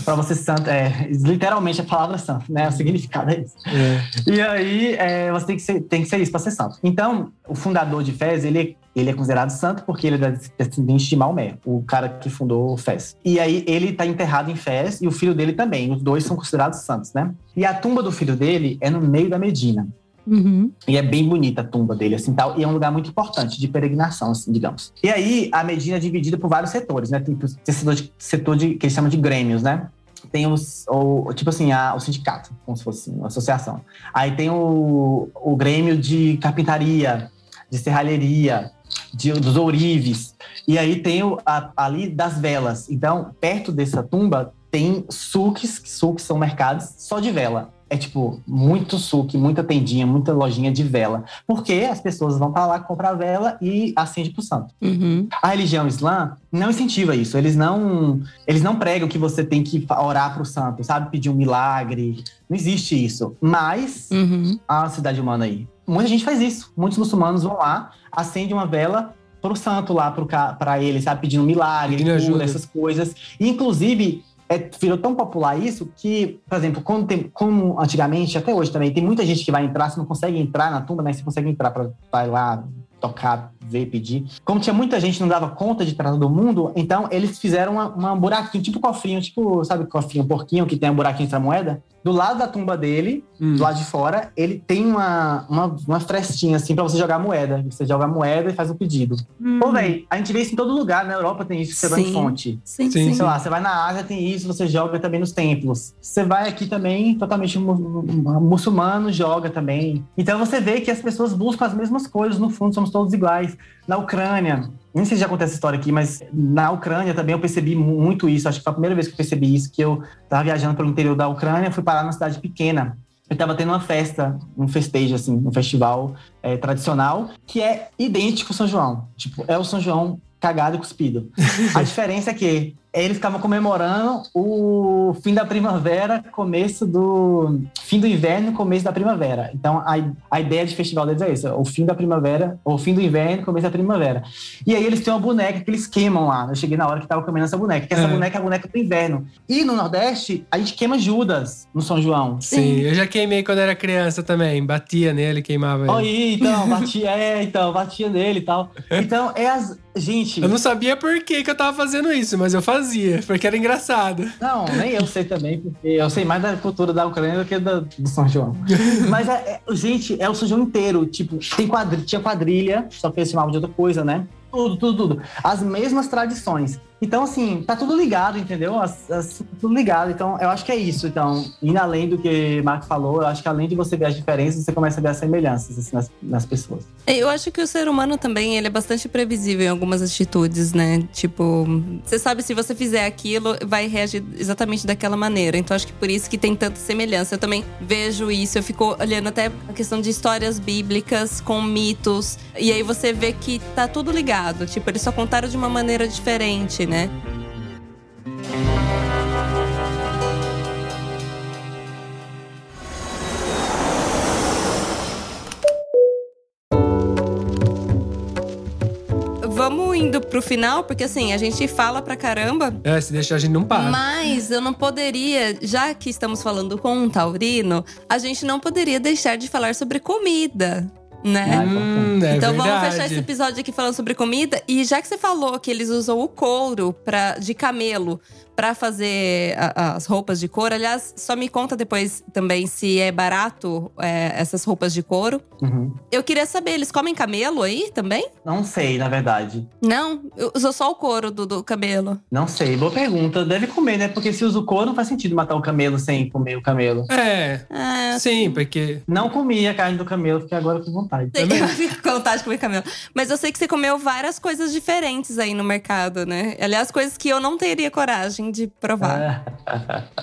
pra você santo, é literalmente a palavra santo, né? O significado é isso. É. E aí, é, você tem que, ser, tem que ser isso para ser santo. Então, o fundador de Fez, ele, Ele é considerado santo porque ele é descendente de Maomé, o cara que fundou Fez. E aí ele tá enterrado em Fez e o filho dele também. Os dois são considerados santos, né? E a tumba do filho dele é no meio da Medina. Uhum. E é bem bonita a tumba dele, assim, tal. E é um lugar muito importante de peregrinação, assim, digamos. E aí, a Medina é dividida por vários setores, né? Tem o setor, de, setor de, que eles chamam de grêmios, né? Tem os, o, tipo assim, a, o sindicato, como se fosse uma associação. Aí tem o, o grêmio de carpintaria, de serralheria, de, dos ourives. E aí tem o, a, ali das velas. Então, perto dessa tumba, tem suques, suques são mercados só de vela é tipo muito suque, muita tendinha, muita lojinha de vela. Porque as pessoas vão para lá comprar vela e acende pro santo. Uhum. A religião islã não incentiva isso. Eles não, eles não pregam que você tem que orar pro santo, sabe? Pedir um milagre. Não existe isso. Mas Uhum. a cidade humana aí, muita gente faz isso. Muitos muçulmanos vão lá, acende uma vela pro santo lá, para ele, sabe? Pedindo milagre, cura, ajuda. essas coisas. E, inclusive, é, virou tão popular isso que, por exemplo, quando tem, como antigamente, até hoje também, tem muita gente que vai entrar, você não consegue entrar na tumba, né? Você consegue entrar para lá tocar, ver, pedir. Como tinha muita gente que não dava conta de entrar todo mundo, então eles fizeram uma, uma buraquinho, tipo cofrinho, tipo, sabe, cofrinho, porquinho, que tem um buraquinho entre a moeda? Do lado da tumba dele, Hum. do lado de fora, ele tem uma, uma, uma frestinha, assim, pra você jogar moeda. Você joga a moeda e faz o pedido. Pô, velho, a gente vê isso em todo lugar. Na Europa tem isso, você vai em Sim. fonte. Sim, Sim. sim. Sei lá, você vai na Ásia, tem isso, você joga também nos templos. Você vai aqui também, totalmente mu- mu- muçulmano, joga também. Então você vê que as pessoas buscam as mesmas coisas, no fundo, somos todos iguais. Na Ucrânia, nem sei se já acontece essa história aqui, mas na Ucrânia também eu percebi mu- muito isso. Acho que foi a primeira vez que eu percebi isso, que eu tava viajando pelo interior da Ucrânia, fui parar numa cidade pequena. Eu tava tendo uma festa, um festejo, assim, um festival eh, tradicional, que é idêntico ao São João. Tipo, é o São João cagado e cuspido. A (laughs) diferença é que eles estavam comemorando o fim da primavera, começo do. fim do inverno, começo da primavera. Então a, a ideia de festival deles é isso: o fim da primavera, ou fim do inverno, começo da primavera. E aí eles têm uma boneca que eles queimam lá. Eu cheguei na hora que tava comendo essa boneca, que essa É. boneca é a boneca do inverno. E no Nordeste, a gente queima Judas no São João. Sim, eu já queimei quando era criança também. Batia nele, queimava ele. Aí, então, batia, é, então, batia nele e tal. (laughs) Então, é as. Gente. Eu não sabia por que, que eu tava fazendo isso, mas eu fazia, porque era engraçado. Não, nem eu sei também, porque eu sei mais da cultura da Ucrânia do que da, do São João. (laughs) Mas, é, é- gente, é o São João inteiro. Tipo, tem quadrilha, tinha quadrilha, só que eles chamavam de outra coisa, né? Tudo, tudo, tudo. As mesmas tradições. Então, assim, tá tudo ligado, entendeu? As, as- tudo ligado. Então, eu acho que é isso. Então, indo além do que o Marco falou, eu acho que além de você ver as diferenças, você começa a ver as semelhanças assim, nas, nas pessoas. Eu acho que o ser humano também, ele é bastante previsível em algumas atitudes, né? Tipo, você sabe se você fizer aquilo, vai reagir exatamente daquela maneira. Então acho que por isso que tem tanta semelhança. Eu também vejo isso, eu fico olhando até a questão de histórias bíblicas com mitos. E aí você vê que tá tudo ligado. Tipo, eles só contaram de uma maneira diferente, né? Vamos indo pro final, porque assim, a gente fala pra caramba, É, se deixar a gente não para. mas eu não poderia, já que estamos falando com um taurino, a gente não poderia deixar de falar sobre comida, né? Ah, Hum, é então verdade. vamos fechar esse episódio aqui falando sobre comida. E já que você falou que eles usam o couro pra, de camelo pra fazer a- as roupas de couro, aliás, só me conta depois também se é barato é, essas roupas de couro. Uhum. Eu queria saber, eles comem camelo aí também? Não sei, na verdade. Não, eu uso só o couro do, do camelo. Não sei, boa pergunta. Deve comer, né? Porque se usa o couro, não faz sentido matar o camelo sem comer o camelo. É, É, sim, porque. Não comi a carne do camelo, fiquei agora com vontade. sei, (laughs) eu fico com vontade de comer camelo. Mas eu sei que você comeu várias coisas diferentes aí no mercado, né? Aliás, coisas que eu não teria coragem de provar. (laughs)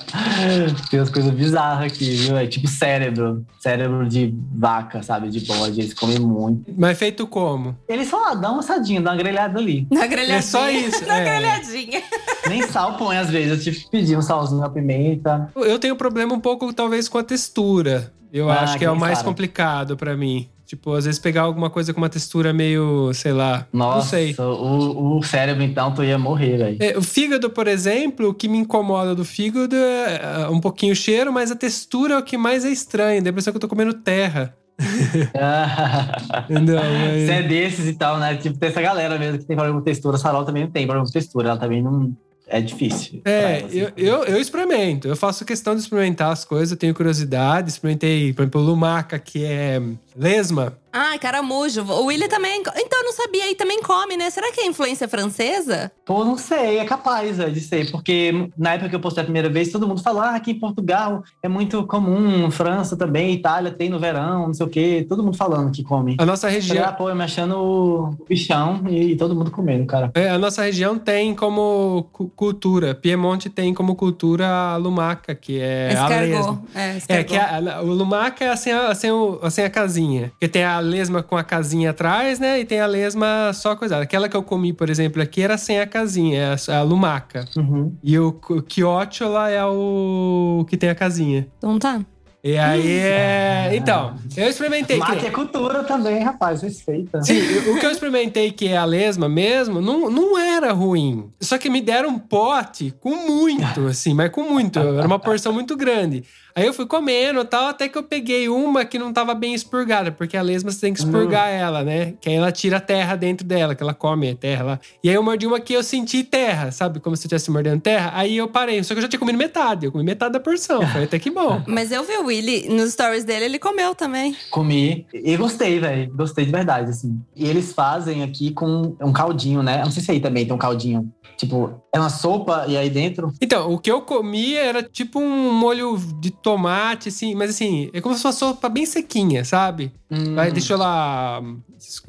Tem umas coisas bizarras aqui, viu? É tipo cérebro. Cérebro de vaca, sabe? De bode. Eles comem muito. Mas feito como? Eles só lá, dá uma assadinha, dá uma grelhada ali. Na grelhadinha. É só isso, Na é. grelhadinha. Nem sal põe às vezes. Eu tive que pedir um salzinho, uma pimenta. Eu tenho problema um pouco, talvez, com a textura. Eu Ah, acho que é o mais Sara. complicado pra mim. Tipo, às vezes pegar alguma coisa com uma textura meio, sei lá. Nossa, Não sei. O, o cérebro, então, tu ia morrer, velho. É, o fígado, por exemplo, o que me incomoda do fígado é é, um pouquinho o cheiro, mas a textura é o que mais é estranho. Dá a impressão que eu tô comendo terra. (laughs) Não, mas- Você é desses e tal, né? Tipo, tem essa galera mesmo que tem problema com textura. A Sarol também não tem problema com textura. Ela também não. É difícil. É, ela, assim. eu, eu, eu experimento. Eu faço questão de experimentar as coisas. Eu tenho curiosidade. Experimentei, por exemplo, lumaca, que é lesma. Ai, caramujo. O Willy também. Então, eu não sabia. E também come, né? Será que é influência francesa? Pô, não sei, é capaz é, de ser, porque na época que eu postei a primeira vez, todo mundo falou: ah, aqui em Portugal é muito comum, França também, Itália tem no verão, não sei o quê, todo mundo falando que come. A nossa Falei, região. ah, pô, eu me achando o bichão e, e todo mundo comendo, cara. É, a nossa região tem como cu- cultura. Piemonte tem como cultura a lumaca, que é a lesma. Escargot. É, É, escargot. que a, a- o lumaca é assim a, assim, o- assim a casinha. Porque tem a lesma com a casinha atrás, né? E tem a lesma só coisada. Aquela que eu comi, por exemplo, aqui era sem a casinha, é a, a lumaca. Uhum. E o quiochola é o que tem a casinha. Então tá. E aí é. Então, eu experimentei. Mate Que... é cultura também, rapaz, respeita. Sim, o que eu experimentei, que é a lesma mesmo, não, não era ruim. Só que me deram um pote com muito, assim, mas com muito. Era uma porção muito grande. Aí eu fui comendo e tal, até que eu peguei uma que não tava bem expurgada, porque a lesma você tem que expurgar ela, né? Que aí ela tira a terra dentro dela, que ela come a terra lá. E aí eu mordi uma que eu senti terra, sabe? Como se eu estivesse mordendo terra. Aí eu parei. Só que eu já tinha comido metade. Eu comi metade da porção. (laughs) Foi até que bom. Mas eu vi o Willy nos stories dele, ele comeu também. Comi e gostei, velho. Gostei de verdade, assim. E eles fazem aqui com um caldinho, né? Eu não sei se aí também tem um caldinho. Tipo, é uma sopa e aí dentro. Então, o que eu comi era tipo um molho de tomate, assim, mas assim, é como se fosse uma sopa bem sequinha, sabe? Hum, Aí deixa ela.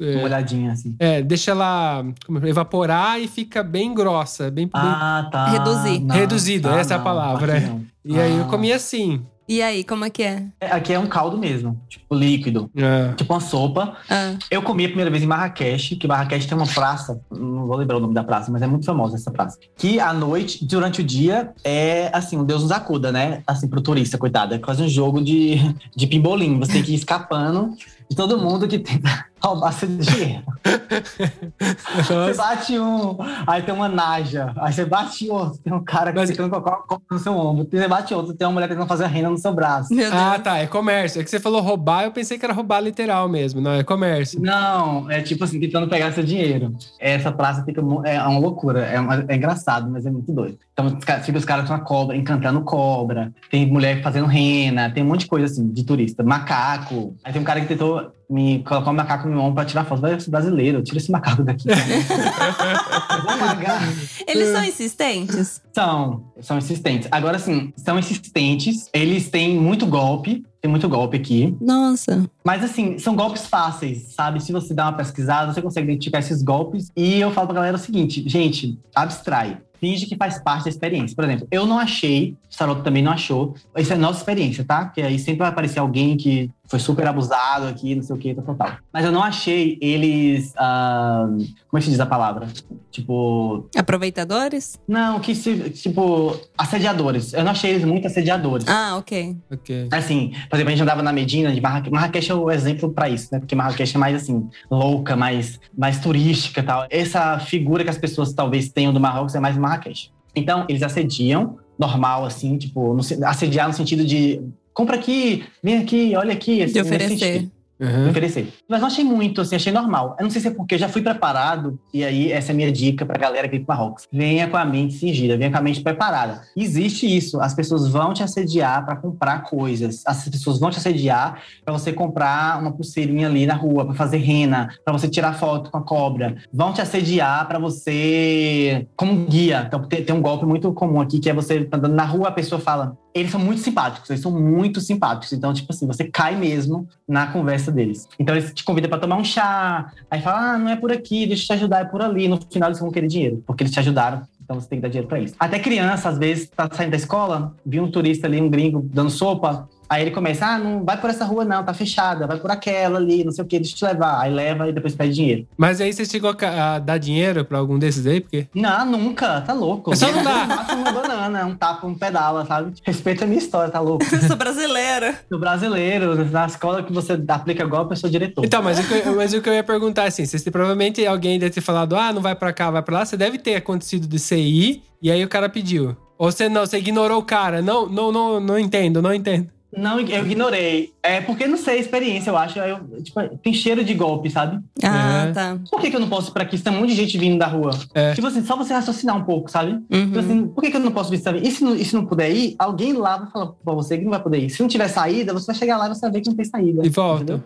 É, olhadinha, assim. é, deixa ela como, evaporar e fica bem grossa, bem. bem- Ah, tá. Reduzir. Não. Reduzido, Ah, essa é a não, palavra, é. não. E aí eu Ah. comi assim. E aí, como é que é? É, Aqui é um caldo mesmo, tipo líquido. É. Tipo uma sopa. Ah, Eu comi a primeira vez em Marrakech, que Marrakech tem uma praça, não vou lembrar o nome da praça, mas é muito famosa essa praça. Que à noite, durante o dia, é assim, um Deus nos acuda, né? Assim, pro turista, coitado. É quase um jogo de, de pimbolim. Você tem que ir escapando de todo mundo que tenta roubar seu dinheiro. Você bate um, aí tem uma naja. Aí você bate outro, tem um cara que Mas- com a coca no seu ombro. Você bate outro, tem uma mulher tentando fazer a renda no seu braço. Ah, tá. É comércio. É que você falou roubar, eu pensei que era roubar literal mesmo. Não, é comércio. Não, é tipo assim, tentando pegar seu dinheiro. Essa praça fica mu- é uma loucura. É, uma- é engraçado, mas é muito doido. Então fica os caras com a cobra, encantando cobra. Tem mulher fazendo rena, tem um monte de coisa assim, de turista. Macaco. Aí tem um cara que tentou me colocar um macaco no meu ombro pra tirar foto. Vai, eu sou brasileiro, tira esse macaco daqui. (laughs) Eles são insistentes? São, são insistentes. Agora sim, são insistentes. Eles têm muito golpe. Tem muito golpe aqui. Nossa. Mas assim, são golpes fáceis, sabe? Se você dá uma pesquisada, você consegue identificar esses golpes. E eu falo pra galera o seguinte, gente, abstrai. Finge que faz parte da experiência. Por exemplo, eu não achei, o Saroto também não achou. Isso é nossa experiência, tá? Porque aí sempre vai aparecer alguém que foi super abusado aqui, não sei o que, tal, tal, tal. Mas eu não achei eles. ah, como é que se diz a palavra? Tipo. Aproveitadores? Não, que se, tipo, assediadores. Eu não achei eles muito assediadores. Ah, ok. Ok. Assim, por exemplo, a gente andava na Medina de Marrakech. Marrakech é o exemplo pra isso, né? Porque Marrakech é mais assim, louca, mais, mais turística e tal. Essa figura que as pessoas talvez tenham do Marrocos é mais Marrakech. Então, eles assediam, normal, assim, tipo, no, assediar no sentido de compra aqui, vem aqui, olha aqui. Assim, De nesse oferecer. Uhum. oferecer. Mas não achei muito, assim, achei normal. Eu não sei se é porque eu já fui preparado, e aí essa é a minha dica pra galera que ir pro Marrocos. Venha com a mente cingida, venha com a mente preparada. Existe isso, as pessoas vão te assediar para comprar coisas. As pessoas vão te assediar para você comprar uma pulseirinha ali na rua, para fazer rena, para você tirar foto com a cobra. Vão te assediar para você como guia. Então tem, tem um golpe muito comum aqui que é você andando na rua, a pessoa fala: eles são muito simpáticos, eles são muito simpáticos. Então, tipo assim, você cai mesmo na conversa deles. Então, eles te convidam para tomar um chá, aí fala, ah, não é por aqui, deixa eu te ajudar, é por ali. No final, eles vão querer dinheiro, porque eles te ajudaram. Então, você tem que dar dinheiro para eles. Até criança, às vezes, tá saindo da escola, viu um turista ali, um gringo, dando sopa. Aí ele começa, ah, não vai por essa rua não, tá fechada, vai por aquela ali, não sei o que, deixa eu te levar. Aí leva e depois pede dinheiro. Mas aí você chegou a dar dinheiro pra algum desses aí? Porque. Não, nunca, tá louco. É só não dar. Mata uma banana, um tapa, um pedala, sabe? Respeita a minha história, tá louco? Eu sou brasileira. do brasileiro, na escola que você aplica golpe, eu sou diretor. Então, mas o, que, eu- mas o que eu ia perguntar é assim: vocês têm- provavelmente alguém deve ter falado, ah, não vai pra cá, vai pra lá. Você deve ter acontecido de você ir, e aí o cara pediu. Ou você não, você ignorou o cara. Não, não, não, não entendo, não entendo. Não, eu ignorei. É porque não sei, experiência, eu acho. Eu, tipo, tem cheiro de golpe, sabe? Ah, É. tá. Por que, que eu não posso ir pra aqui? Se tem um monte de gente vindo da rua. É. Tipo assim, só você raciocinar um pouco, sabe? Uhum. Tipo assim, por que, que eu não posso vir também? E se não, e se não puder ir, alguém lá vai falar pra você que não vai poder ir. Se não tiver saída, você vai chegar lá e você vai ver que não tem saída. E volta. entendeu?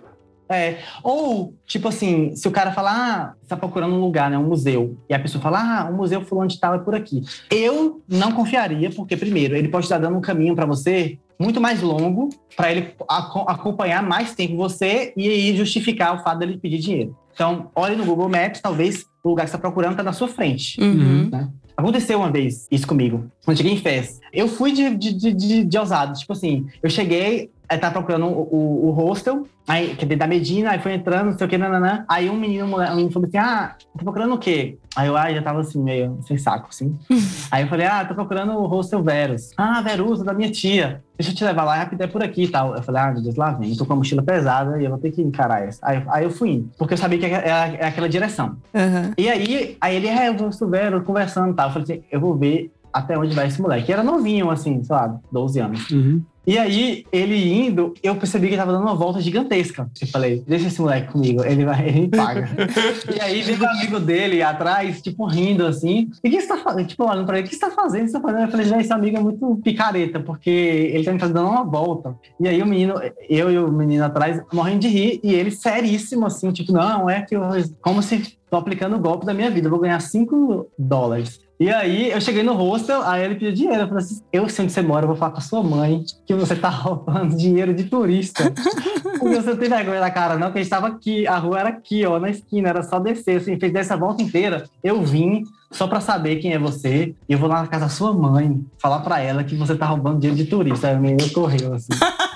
É. Ou, tipo assim, se o cara falar, ah, você tá procurando um lugar, né? Um museu. E a pessoa fala, ah, o museu fulano de tal é por aqui. Eu não confiaria, porque, primeiro, ele pode estar dando um caminho pra você muito mais longo, pra ele aco- acompanhar mais tempo você e aí justificar o fato dele pedir dinheiro. Então, olhe no Google Maps, talvez o lugar que você está procurando tá na sua frente. Uhum. Aconteceu uma vez isso comigo, quando cheguei em festa. Eu fui de, de, de, de, de ousado. Tipo assim, eu cheguei, tava procurando o, o, o hostel, aí, que é da Medina, aí foi entrando, não sei o que, nananã. Aí um menino, um menino falou assim: Ah, tá procurando o quê? Aí eu ah, já tava assim, meio sem saco, assim. (laughs) aí eu falei: Ah, tô procurando o hostel Verus. Ah, Verus, é da minha tia. Deixa eu te levar lá, rápido, é por aqui e tal. Eu falei: Ah, meu Deus, lá vem. Tô com uma mochila pesada e eu vou ter que encarar essa. Aí, aí eu fui indo, porque eu sabia que é, é, é aquela direção. Uhum. E aí, aí ele, é, eu vou Silvério, conversando e tal. Eu falei assim, eu vou ver até onde vai esse moleque. E era novinho, assim, sei lá, 12 anos. Uhum. E aí, ele indo, eu percebi que ele tava dando uma volta gigantesca. Eu falei, deixa esse moleque comigo, ele vai, ele me paga. (laughs) e aí, veio o amigo dele atrás, tipo, rindo, assim. E o que você tá fazendo? Tipo, olhando pra ele, o que você tá fazendo? O que você tá fazendo? Eu falei, já, esse amigo é muito picareta, porque ele tá me fazendo uma volta. E aí, o menino, eu e o menino atrás, morrendo de rir, e ele seríssimo, assim, tipo, não, é que eu, como se tô aplicando o golpe da minha vida, eu vou ganhar 5 dólares. E aí, eu cheguei no hostel, aí ele pediu dinheiro. Eu falei assim: eu sei onde você mora, eu vou falar com a sua mãe que você tá (laughs) roubando dinheiro de turista. (laughs) Porque você não tem vergonha na cara, não, porque a gente tava aqui, a rua era aqui, ó, na esquina, era só descer. Assim, fez essa volta inteira. Eu vim só pra saber quem é você, e eu vou lá na casa da sua mãe falar pra ela que você tá roubando dinheiro de turista. Aí o menino correu, assim. (laughs)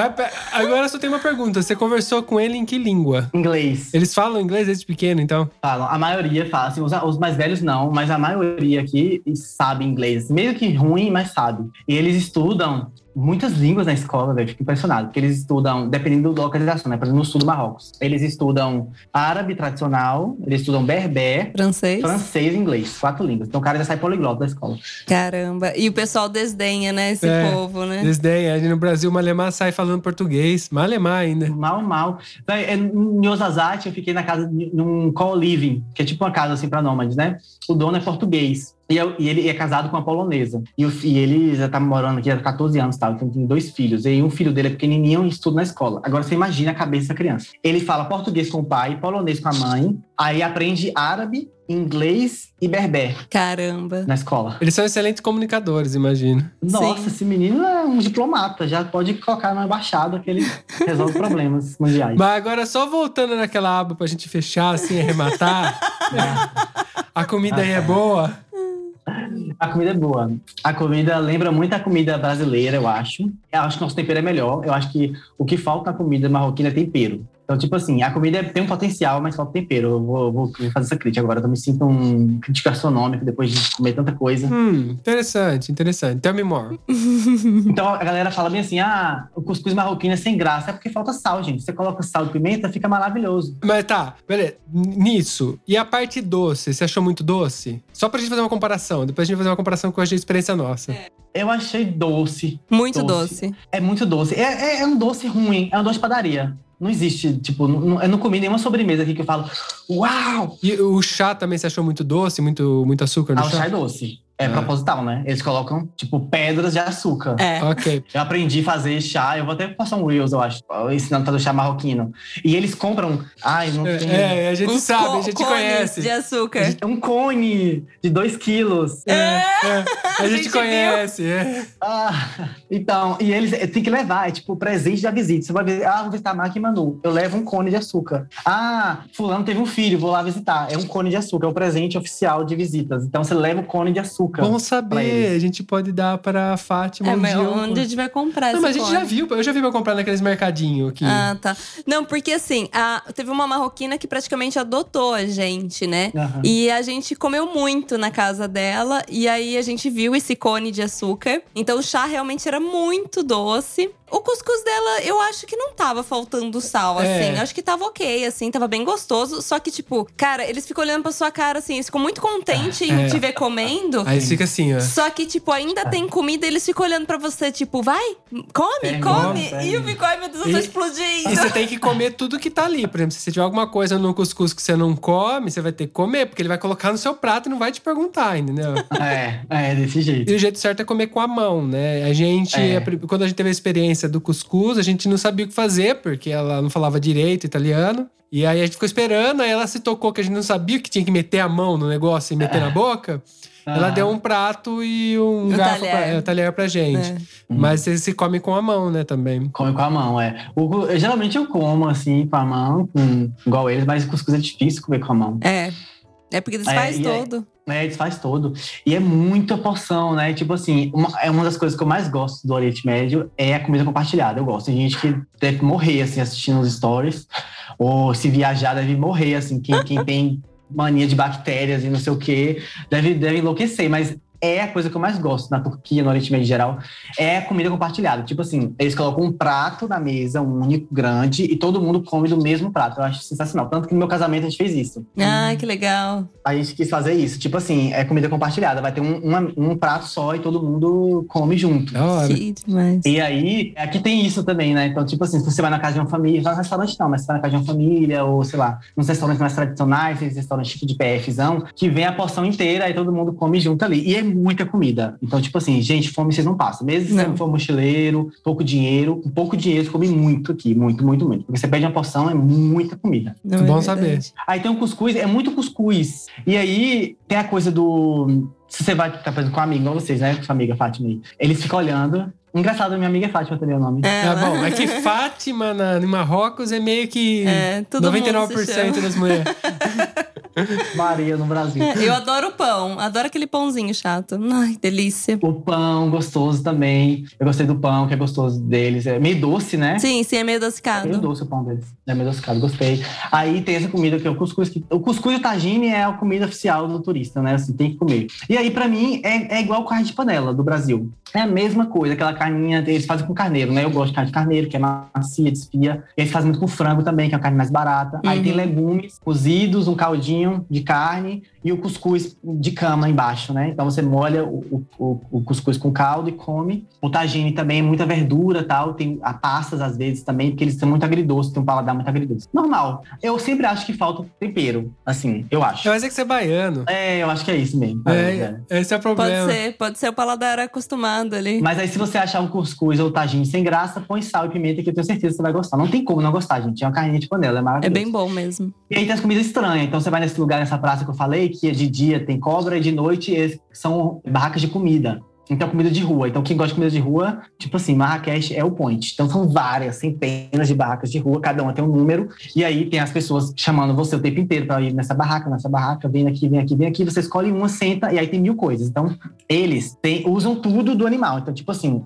Mas pe- Agora só tenho uma pergunta. Você conversou com ele em que língua? Inglês. Eles falam inglês desde pequeno, então? Falam. A maioria fala, assim, os, os mais velhos não, mas a maioria aqui sabe inglês. Meio que ruim, mas sabe. E eles estudam muitas línguas na escola, velho. Fico impressionado. Porque eles estudam, dependendo da localização, né? Por exemplo, no sul do Marrocos. Eles estudam árabe tradicional, eles estudam berber, Francês? francês e inglês. Quatro línguas. Então o cara já sai poliglota da escola. Caramba. E o pessoal desdenha, né? Esse É. povo, né? Desdenha. Ali no Brasil, o Malemar sai falando português. Malemar ainda. Mal, mal. É, Em Osasate, eu fiquei na casa, num co-living, que é tipo uma casa assim pra nômades, né? O dono é português. E, eu- e ele é casado com uma polonesa. E, fi- e ele já tá morando aqui há 14 anos, tá? Então tem dois filhos. E um filho dele é pequenininho e estuda na escola. Agora você imagina a cabeça da criança. Ele fala português com o pai, polonês com a mãe, aí aprende árabe, inglês e berber Caramba. na escola. Eles são excelentes comunicadores, imagino. Nossa, Sim. esse menino é um diplomata. Já pode colocar na embaixada que ele resolve problemas (laughs) mundiais. Mas agora, só voltando naquela aba pra gente fechar, assim, arrematar. né? (laughs) A comida aí é boa. A comida é boa. A comida lembra muito a comida brasileira, eu acho. Eu acho que nosso tempero é melhor. Eu acho que o que falta na comida marroquina é tempero. Então, tipo assim, a comida tem um potencial, mas falta tempero. Eu vou, vou fazer essa crítica agora. Eu me sinto um crítico gastronômico depois de comer tanta coisa. Hum, interessante, interessante. Tell me more. (laughs) Então a galera fala bem assim: ah, o cuscuz marroquino é sem graça. É porque falta sal, gente. Você coloca sal e pimenta, fica maravilhoso. Mas tá, beleza. Nisso. E a parte doce, você achou muito doce? Só pra gente fazer uma comparação. Depois a gente vai fazer uma comparação com a experiência nossa. Eu achei doce. Muito Doce. doce. É muito doce. É, é- é um doce ruim. É um doce de padaria. Não existe, tipo, não- eu não comi nenhuma sobremesa aqui que eu falo, uau! E o chá também você achou muito doce? Muito, muito açúcar no Ah, o chá chá? é doce. É Ah. proposital, né? Eles colocam, tipo, pedras de açúcar. É. Ok. Eu aprendi a fazer chá, eu vou até passar um Reels, eu acho, ensinando a fazer chá marroquino. E eles compram. Ai, não tem. É, é, a gente sabe, a gente conhece. de açúcar. É um cone de 2 quilos. É, é, a, A gente, gente conhece. é. Ah, então, e eles eh, tem que levar, é tipo presente da visita. Você vai ver, ah, vou visitar a Marca e Manu. Eu levo um cone de açúcar. Ah, fulano teve um filho, vou lá visitar. É um cone de açúcar, é o presente oficial de visitas. Então você leva o cone de açúcar. Bom pra saber. A gente pode dar pra Fátima É, um mas dia. onde a gente vai comprar Não, mas a gente já viu. Eu já vi pra comprar naqueles mercadinhos aqui. Ah, tá. Não, porque assim, a- teve uma marroquina que praticamente adotou a gente, né? Aham. E a gente comeu muito na casa dela. E aí a gente viu esse cone de açúcar. Então o chá realmente era muito doce. O cuscuz dela, eu acho que não tava faltando sal, É. assim. Eu acho que tava ok, assim, tava bem gostoso. Só que, tipo, cara, eles ficam olhando pra sua cara, assim, eles ficam muito contentes em É. te ver comendo. Aí fica assim, ó. Só que, tipo, ainda tem comida, eles ficam olhando pra você, tipo, vai, come, come. E eu fico, ai meu Deus, eu tô E- explodindo. E você tem que comer tudo que tá ali. Por exemplo, se você tiver alguma coisa no cuscuz que você não come, você vai ter que comer, porque ele vai colocar no seu prato e não vai te perguntar, entendeu? É, é, desse jeito. E o jeito certo é comer com a mão, né? A gente, É. quando a gente teve a experiência do cuscuz, a gente não sabia o que fazer, porque ela não falava direito italiano. E aí a gente ficou esperando, aí ela se tocou que a gente não sabia que tinha que meter a mão no negócio e meter na boca. Ela Ah. deu um prato e um Um garfo talher. pra, é, um talher pra gente. É. Mas você se come com a mão, né, também. Come com a mão, é. O, eu, geralmente eu como assim, com a mão, com- igual eles, mas cuscuz é difícil comer com a mão. É. É porque É, desfaz e aí- todo. É, desfaz todo. E é muita porção, né? Tipo assim, uma, é uma das coisas que eu mais gosto do Oriente Médio é a comida compartilhada. Eu gosto. Tem gente que deve morrer, assim, assistindo os stories. Ou se viajar, deve morrer, assim. Quem, quem tem mania de bactérias e não sei o quê, deve, deve enlouquecer. Mas é a coisa que eu mais gosto na Turquia, no Oriente Médio em geral, é a comida compartilhada. Tipo assim, eles colocam um prato na mesa, um único, grande, e todo mundo come do mesmo prato. Eu acho sensacional. Tanto que no meu casamento a gente fez isso Ai, que legal. a gente quis fazer isso. Tipo assim, é comida compartilhada. Vai ter um, uma- um prato só e todo mundo come junto. Que demais. E aí, aqui tem isso também, né? Então, tipo assim, se você vai na casa de uma família, vai no restaurante não, mas você vai na casa de uma família, ou sei lá, nos restaurantes mais tradicionais, esses restaurantes tipo de PFzão, que vem a porção inteira e todo mundo come junto ali. E é muita comida. Então, tipo assim, gente, fome vocês não passam. Mesmo se Não. for mochileiro, pouco dinheiro, com pouco dinheiro você come muito aqui, muito, muito, muito. Porque você pede uma porção, é muita comida. Não, Bom é saber. verdade. Aí tem um cuscuz, é muito cuscuz. E aí tem a coisa do. Se você vai ficar fazendo com um amigo, igual vocês, né? Com sua amiga Fátima aí. Eles ficam olhando. Engraçado, minha amiga é Fátima também é o nome. É, Tá bom, é que Fátima na, em Marrocos é meio que É, todo mundo se 99% chama. das mulheres. (laughs) Maria no Brasil. É, eu adoro pão. Adoro aquele pãozinho chato. Ai, delícia. O pão gostoso também. Eu gostei do pão, que é gostoso deles. É meio doce, né? Sim, sim, é meio É meio adocicado. doce o pão deles. É meio adocicado, gostei. Aí tem essa comida que é o cuscuz. Que, o cuscuz e o tagine é a comida oficial do turista, né? Assim, tem que comer. E aí, pra mim, é, é igual carne de panela do Brasil. É a mesma coisa, aquela carninha, eles fazem com carneiro, né? Eu gosto de carne de carneiro, que é macia, desfia. Eles fazem muito com frango também, que é uma carne mais barata. Aí Uhum. tem legumes cozidos, um caldinho de carne e o cuscuz de cama embaixo, né? Então você molha o, o, o cuscuz com caldo e come. O tagine também é muita verdura tal. Tem a pastas às vezes também, porque eles são muito agridoces, tem um paladar muito agridoce. Normal. Eu sempre acho que falta tempero, assim, eu acho. Mas é que você é baiano. É, eu acho que é isso mesmo. É, É, esse é o Pode problema. ser, pode ser o paladar acostumado ali. Mas aí, se você achar um cuscuz ou tagine sem graça, põe sal e pimenta, que eu tenho certeza que você vai gostar. Não tem como não gostar, gente. É uma carninha de panela, é É maravilhoso. bem bom mesmo. E aí tem as comidas estranhas. Então você vai nesse lugar, nessa praça que eu falei, que de dia tem cobra e de noite são barracas de comida. Então, comida de rua. Então, quem gosta de comida de rua, tipo assim, Marrakech é o point. Então, são várias, centenas de barracas de rua, cada uma tem um número. E aí, tem as pessoas chamando você o tempo inteiro para ir nessa barraca, nessa barraca, vem aqui, vem aqui, vem aqui. Você escolhe uma, senta, e aí tem mil coisas. Então, eles usam tudo do animal. Então, tipo assim,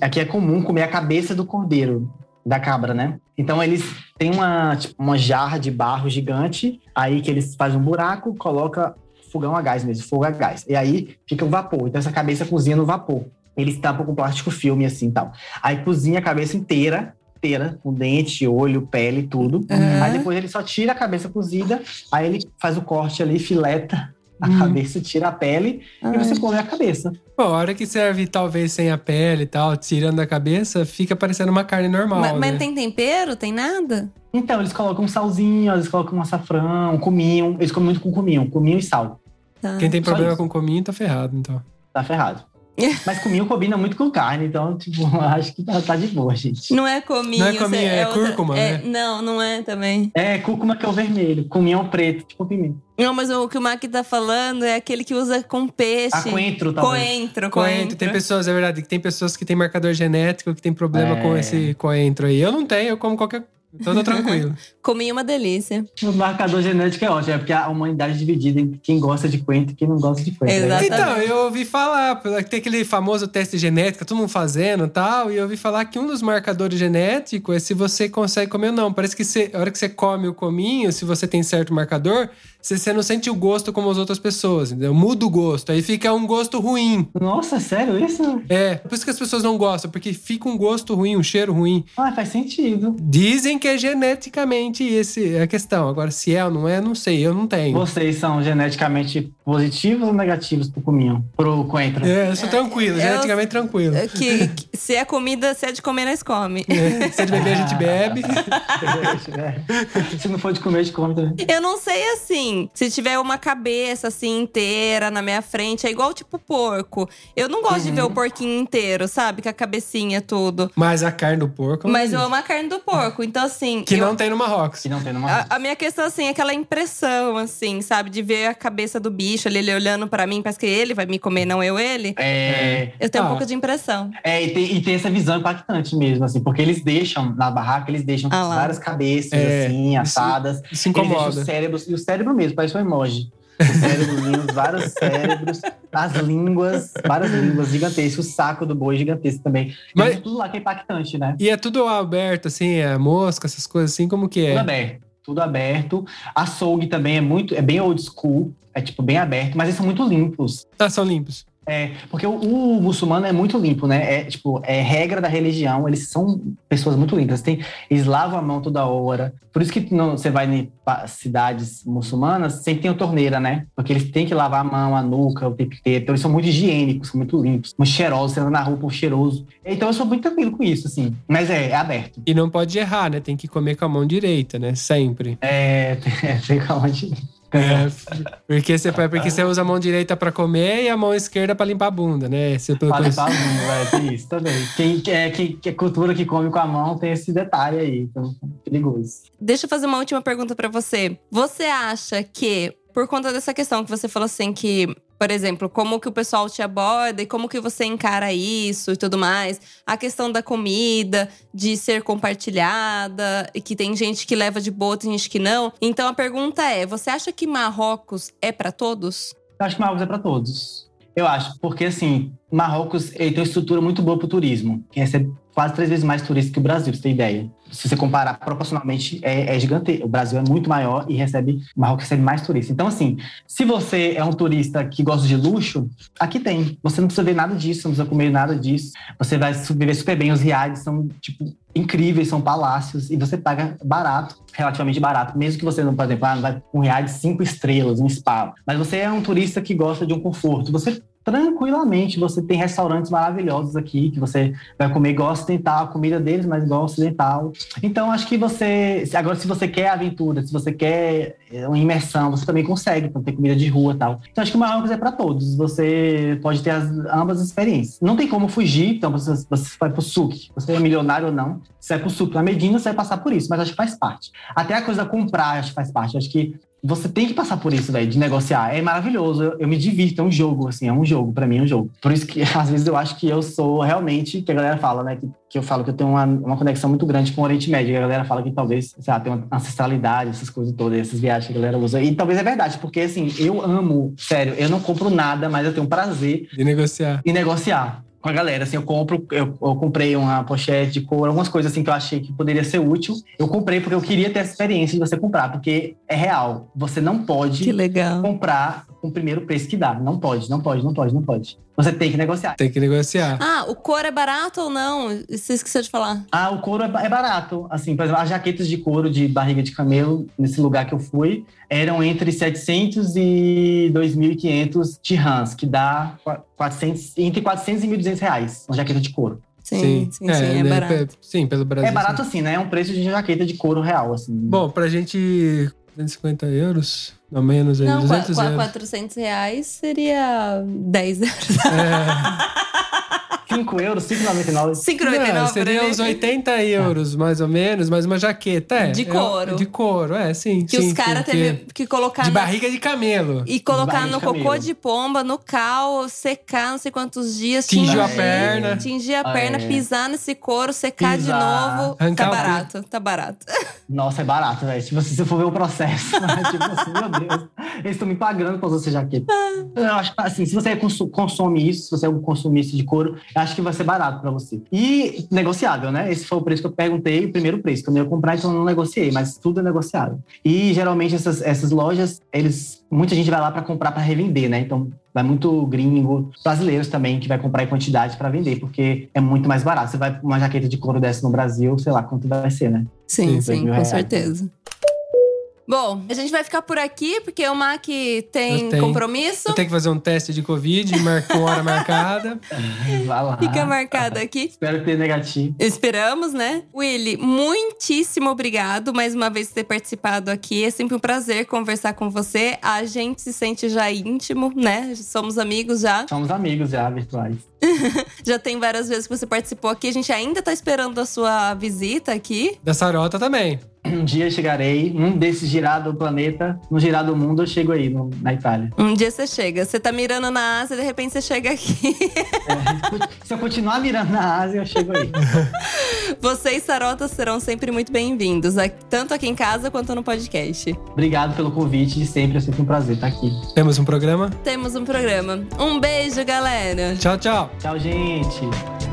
aqui é comum comer a cabeça do cordeiro, da cabra, né? Então, eles têm uma, tipo, uma jarra de barro gigante, aí que eles fazem um buraco, coloca fogão a gás mesmo, fogo a gás. E aí fica o vapor. Então essa cabeça cozinha no vapor. Eles tampam com plástico filme assim e tal. Aí cozinha a cabeça inteira, inteira, com dente, olho, pele, tudo. Uhum. Aí depois ele só tira a cabeça cozida, aí ele faz o corte ali, fileta a Hum. cabeça, tira a pele e você come a cabeça. Pô, a hora que serve, talvez, sem a pele e tal, tirando a cabeça, fica parecendo uma carne normal, mas, mas né? tem tempero? Tem nada? Então, eles colocam um salzinho, eles colocam um açafrão, um cominho. Eles comem muito com cominho, cominho e sal. Tá. Quem tem problema com cominho tá ferrado, então. Tá ferrado. (laughs) Mas cominho combina muito com carne, então, tipo, (laughs) acho que tá, tá de boa, gente. Não é cominho. Não é cominho, é outra- cúrcuma, é- né? Não, não é também. É, cúrcuma que é o vermelho, cominho é o preto, tipo pimenta. Não, mas o que o Mac tá falando é aquele que usa com peixe. A coentro, talvez. Coentro, Coentro. coentro. Tem pessoas, é verdade, que tem pessoas que têm marcador genético que tem problema É. com esse coentro aí. Eu não tenho, eu como qualquer. Então tô tranquilo. (laughs) Cominho é uma delícia. O marcador genético é ótimo, é porque a humanidade é dividida em quem gosta de coentro e quem não gosta de coentro. Exato. Então, eu ouvi falar, tem aquele famoso teste genético, todo mundo fazendo e tal, e eu ouvi falar que um dos marcadores genéticos é se você consegue comer ou não. Parece que você, a hora que você come o cominho, se você tem certo marcador, você, você não sente o gosto como as outras pessoas, entendeu? Muda o gosto, aí fica um gosto ruim. Nossa, sério isso? É, por isso que as pessoas não gostam, porque fica um gosto ruim, um cheiro ruim. Ah, faz sentido. Dizem que é geneticamente esse é a questão. Agora, se é ou não é, não sei, eu não tenho. Vocês são geneticamente positivos ou negativos pro cominho? Pro coentro? É, eu sou tranquilo, eu- geneticamente tranquilo. Que, que se é comida, se é de comer, nós come. É, se é de beber, a gente bebe. (laughs) Se não for de comer, a gente come também. Eu não sei assim, se tiver uma cabeça assim inteira na minha frente, é igual tipo porco. Eu não gosto de ver o porquinho inteiro, sabe? Com a cabecinha tudo. Mas a carne do porco. Mas eu amo a carne do porco. Então, assim. Que eu- não tem no Marrocos. Se não tem numa. A, a minha questão, assim, é aquela impressão, assim, sabe? De ver a cabeça do bicho ali, ele olhando pra mim, parece que ele vai me comer, não eu ele. É, Eu tenho Ah. um pouco de impressão. é e, tem, e tem essa visão impactante mesmo, assim, porque eles deixam na barraca, eles deixam Ah várias cabeças, É, assim, isso- assadas. Isso Eles deixam incomoda. os cérebros, e o cérebro mesmo, parece um emoji. Os cérebros, vários cérebros, as línguas, várias línguas gigantescas, o saco do boi gigantesco também. Mas- Mas tudo lá que é impactante, né? E é tudo aberto, assim, é mosca, essas coisas assim, como que Tudo é? aberto. Tudo aberto. Açougue também é muito, é bem old school, é tipo bem aberto, mas eles são muito limpos. Ah, são limpos. É, porque o, o muçulmano é muito limpo, né? É tipo, é regra da religião, eles são pessoas muito limpas. Tem, eles lavam a mão toda hora. Por isso que não, você vai em cidades muçulmanas, sempre tem a torneira, né? Porque eles têm que lavar a mão, a nuca, o tempo inteiro. Então eles são muito higiênicos, são muito limpos, muito cheirosos, você anda na rua por cheiroso. Então eu sou muito tranquilo com isso, assim. Mas é, é aberto. E não pode errar, né? Tem que comer com a mão direita, né? Sempre. É, é (laughs) tem onde. É, (laughs) porque você, porque você usa a mão direita pra comer e a mão esquerda pra limpar a bunda, né? Você, pelo Fala conhec- pra mundo, é, tem isso também. Quem, é, quem, que cultura que come com a mão tem esse detalhe aí, então é perigoso. Deixa eu fazer uma última pergunta pra você. Você acha que, por conta dessa questão que você falou assim, que, por exemplo, como que o pessoal te aborda e como que você encara isso e tudo mais, a questão da comida, de ser compartilhada, e que tem gente que leva de boa, tem gente que não. Então a pergunta é: você acha que Marrocos é pra todos? Eu acho que Marrocos é para todos. Eu acho, porque assim, Marrocos tem uma estrutura muito boa para o turismo, que recebe quase três vezes mais turistas que o Brasil, pra você ter ideia. Se você comparar proporcionalmente, é, é gigante. O Brasil é muito maior e recebe, Marrocos recebe mais turistas. Então, assim, se você é um turista que gosta de luxo, aqui tem. Você não precisa ver nada disso, não precisa comer nada disso. Você vai viver super bem. Os reais são, tipo, incríveis, são palácios, e você paga barato, relativamente barato, mesmo que você não, por exemplo, ah, vai um real de cinco estrelas, um spa. Mas você é um turista que gosta de um conforto. Você tranquilamente, você tem restaurantes maravilhosos aqui, que você vai comer igual ocidental, a comida deles, mas igual ocidental. Então, acho que você. Agora, se você quer aventura, se você quer é, uma imersão, você também consegue, então, ter comida de rua e tal. Então, acho que o Marrocos é para todos. Você pode ter as, ambas as experiências. Não tem como fugir, então, você, você vai pro SUC, você é milionário ou não, você vai pro SUC na Medina, você vai passar por isso, mas acho que faz parte. Até a coisa comprar, acho que faz parte. Acho que você tem que passar por isso, velho, de negociar. É maravilhoso. Eu, eu me divirto, é um jogo, assim, é um jogo. Pra mim é um jogo. Por isso que, (laughs) às vezes, eu acho que eu sou realmente, que a galera fala, né? Que, que eu falo que eu tenho uma, uma conexão muito grande com o Oriente Médio. A galera fala que talvez, sei lá, tem uma ancestralidade, essas coisas todas, essas viagens que a galera usa. E talvez é verdade, porque, assim, eu amo, sério, eu não compro nada, mas eu tenho prazer De negociar. e negociar com a galera. Assim, eu compro, eu, eu comprei uma pochete de couro, algumas coisas assim que eu achei que poderia ser útil. Eu comprei porque eu queria ter essa experiência de você comprar, porque é real. Você não pode comprar com o primeiro preço que dá. Não pode, não pode, não pode, não pode. Você tem que negociar. Tem que negociar. Ah, o couro é barato ou não? Você esqueceu de falar. Ah, o couro é é barato. Assim, por exemplo, as jaquetas de couro de barriga de camelo, nesse lugar que eu fui, eram entre 700 e 2.500 dirhams, que dá qua- 400, entre 400 e 1.200 reais, uma jaqueta de couro. Sim, sim, sim, é, né, barato. pe- Sim, pelo Brasil. É barato sim. assim, né? É um preço de jaqueta de couro real, assim. Bom, pra gente, 250 euros, não menos aí, Não, qua- 200 qua- euros. 400 reais seria 10 euros. É, (laughs) 5 euros, 5,99. 5,99 (laughs) não, seria ali. uns 80 euros, mais ou menos, mais uma jaqueta, é. De É, couro. de couro, é, sim. Que sim, os caras teve que- colocar De na- barriga de camelo. e colocar no de cocô de pomba, no cal, secar não sei quantos dias. Tingiu tingir- a perna. Tingir a Ah, perna, é. pisar nesse couro, secar de Pisar. novo. Arrancar Tá barato, tá barato. (laughs) Nossa, é barato, velho. Tipo, se você for ver o processo, (laughs) tipo assim, meu Deus, eles estão me pagando pra usar essa jaqueta. Eu acho que, assim, se você consu- consome isso, se você é um consumista de couro, acho que vai ser barato pra você. E negociável, né? Esse foi o preço que eu perguntei, o primeiro preço, que eu não ia comprar, então eu não negociei, mas tudo é negociável. E geralmente essas, essas lojas, eles. Muita gente vai lá pra comprar pra revender, né? Então vai muito gringo, brasileiros também, que vai comprar em quantidade pra vender, porque é muito mais barato. Você vai uma jaqueta de couro dessa no Brasil, sei lá quanto vai ser, né? Sim, Sim, com reais. certeza. Bom, a gente vai ficar por aqui, porque o Mac tem Eu tenho. compromisso. Eu tenho que fazer um teste de Covid, mar- com hora marcada. (laughs) Vai lá. Fica marcado aqui. Espero ter negativo. Esperamos, né? Willy, muitíssimo obrigado mais uma vez por ter participado aqui. É sempre um prazer conversar com você. A gente se sente já íntimo, né? Somos amigos já. (laughs) Somos amigos já, virtuais. (laughs) Já tem várias vezes que você participou aqui. A gente ainda tá esperando a sua visita aqui. Da Sarota também. Um dia chegarei, um desses girar do planeta, no girar do mundo, eu chego aí, no- na Itália. Um dia você chega. Você tá mirando na Ásia, de repente você chega aqui. É, se eu continuar mirando na Ásia, eu chego aí. (laughs) Você e Sarota serão sempre muito bem-vindos, tanto aqui em casa quanto no podcast. Obrigado pelo convite de sempre, é sempre um prazer estar aqui. Temos um programa. Temos um programa. Um beijo, galera! Tchau, tchau. Tchau, gente!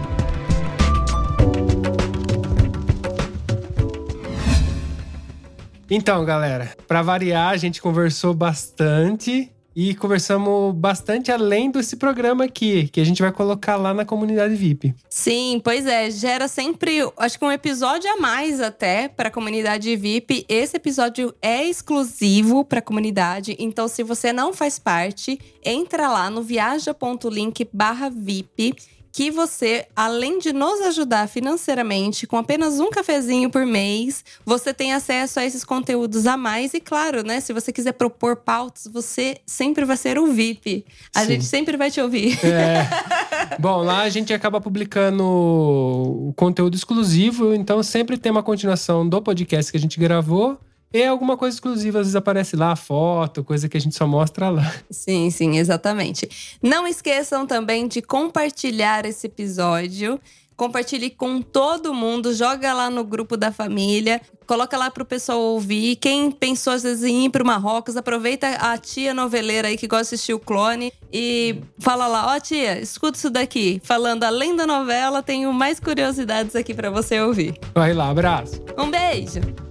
Então, galera, pra variar, a gente conversou bastante e conversamos bastante além desse programa aqui, que a gente vai colocar lá na comunidade VIP. Sim, pois é, gera sempre, acho que um episódio a mais até para a comunidade VIP. Esse episódio é exclusivo para a comunidade, então se você não faz parte, entra lá no viaja.link/vip que você, além de nos ajudar financeiramente com apenas um cafezinho por mês, você tem acesso a esses conteúdos a mais e claro, né, se você quiser propor pautas, você sempre vai ser o VIP. A Sim. gente sempre vai te ouvir. É. (laughs) Bom, lá a gente acaba publicando o conteúdo exclusivo, então sempre tem uma continuação do podcast que a gente gravou. E alguma coisa exclusiva, às vezes aparece lá, foto, coisa que a gente só mostra lá. Sim, sim, exatamente. Não esqueçam também de compartilhar esse episódio. Compartilhe com todo mundo, joga lá no grupo da família, coloca lá pro pessoal ouvir. Quem pensou às vezes em ir pro Marrocos, aproveita a tia noveleira aí que gosta de assistir o clone e fala lá: Ó, tia, escuta isso daqui. Falando além da novela, tenho mais curiosidades aqui pra você ouvir. Corre lá, abraço. Um beijo!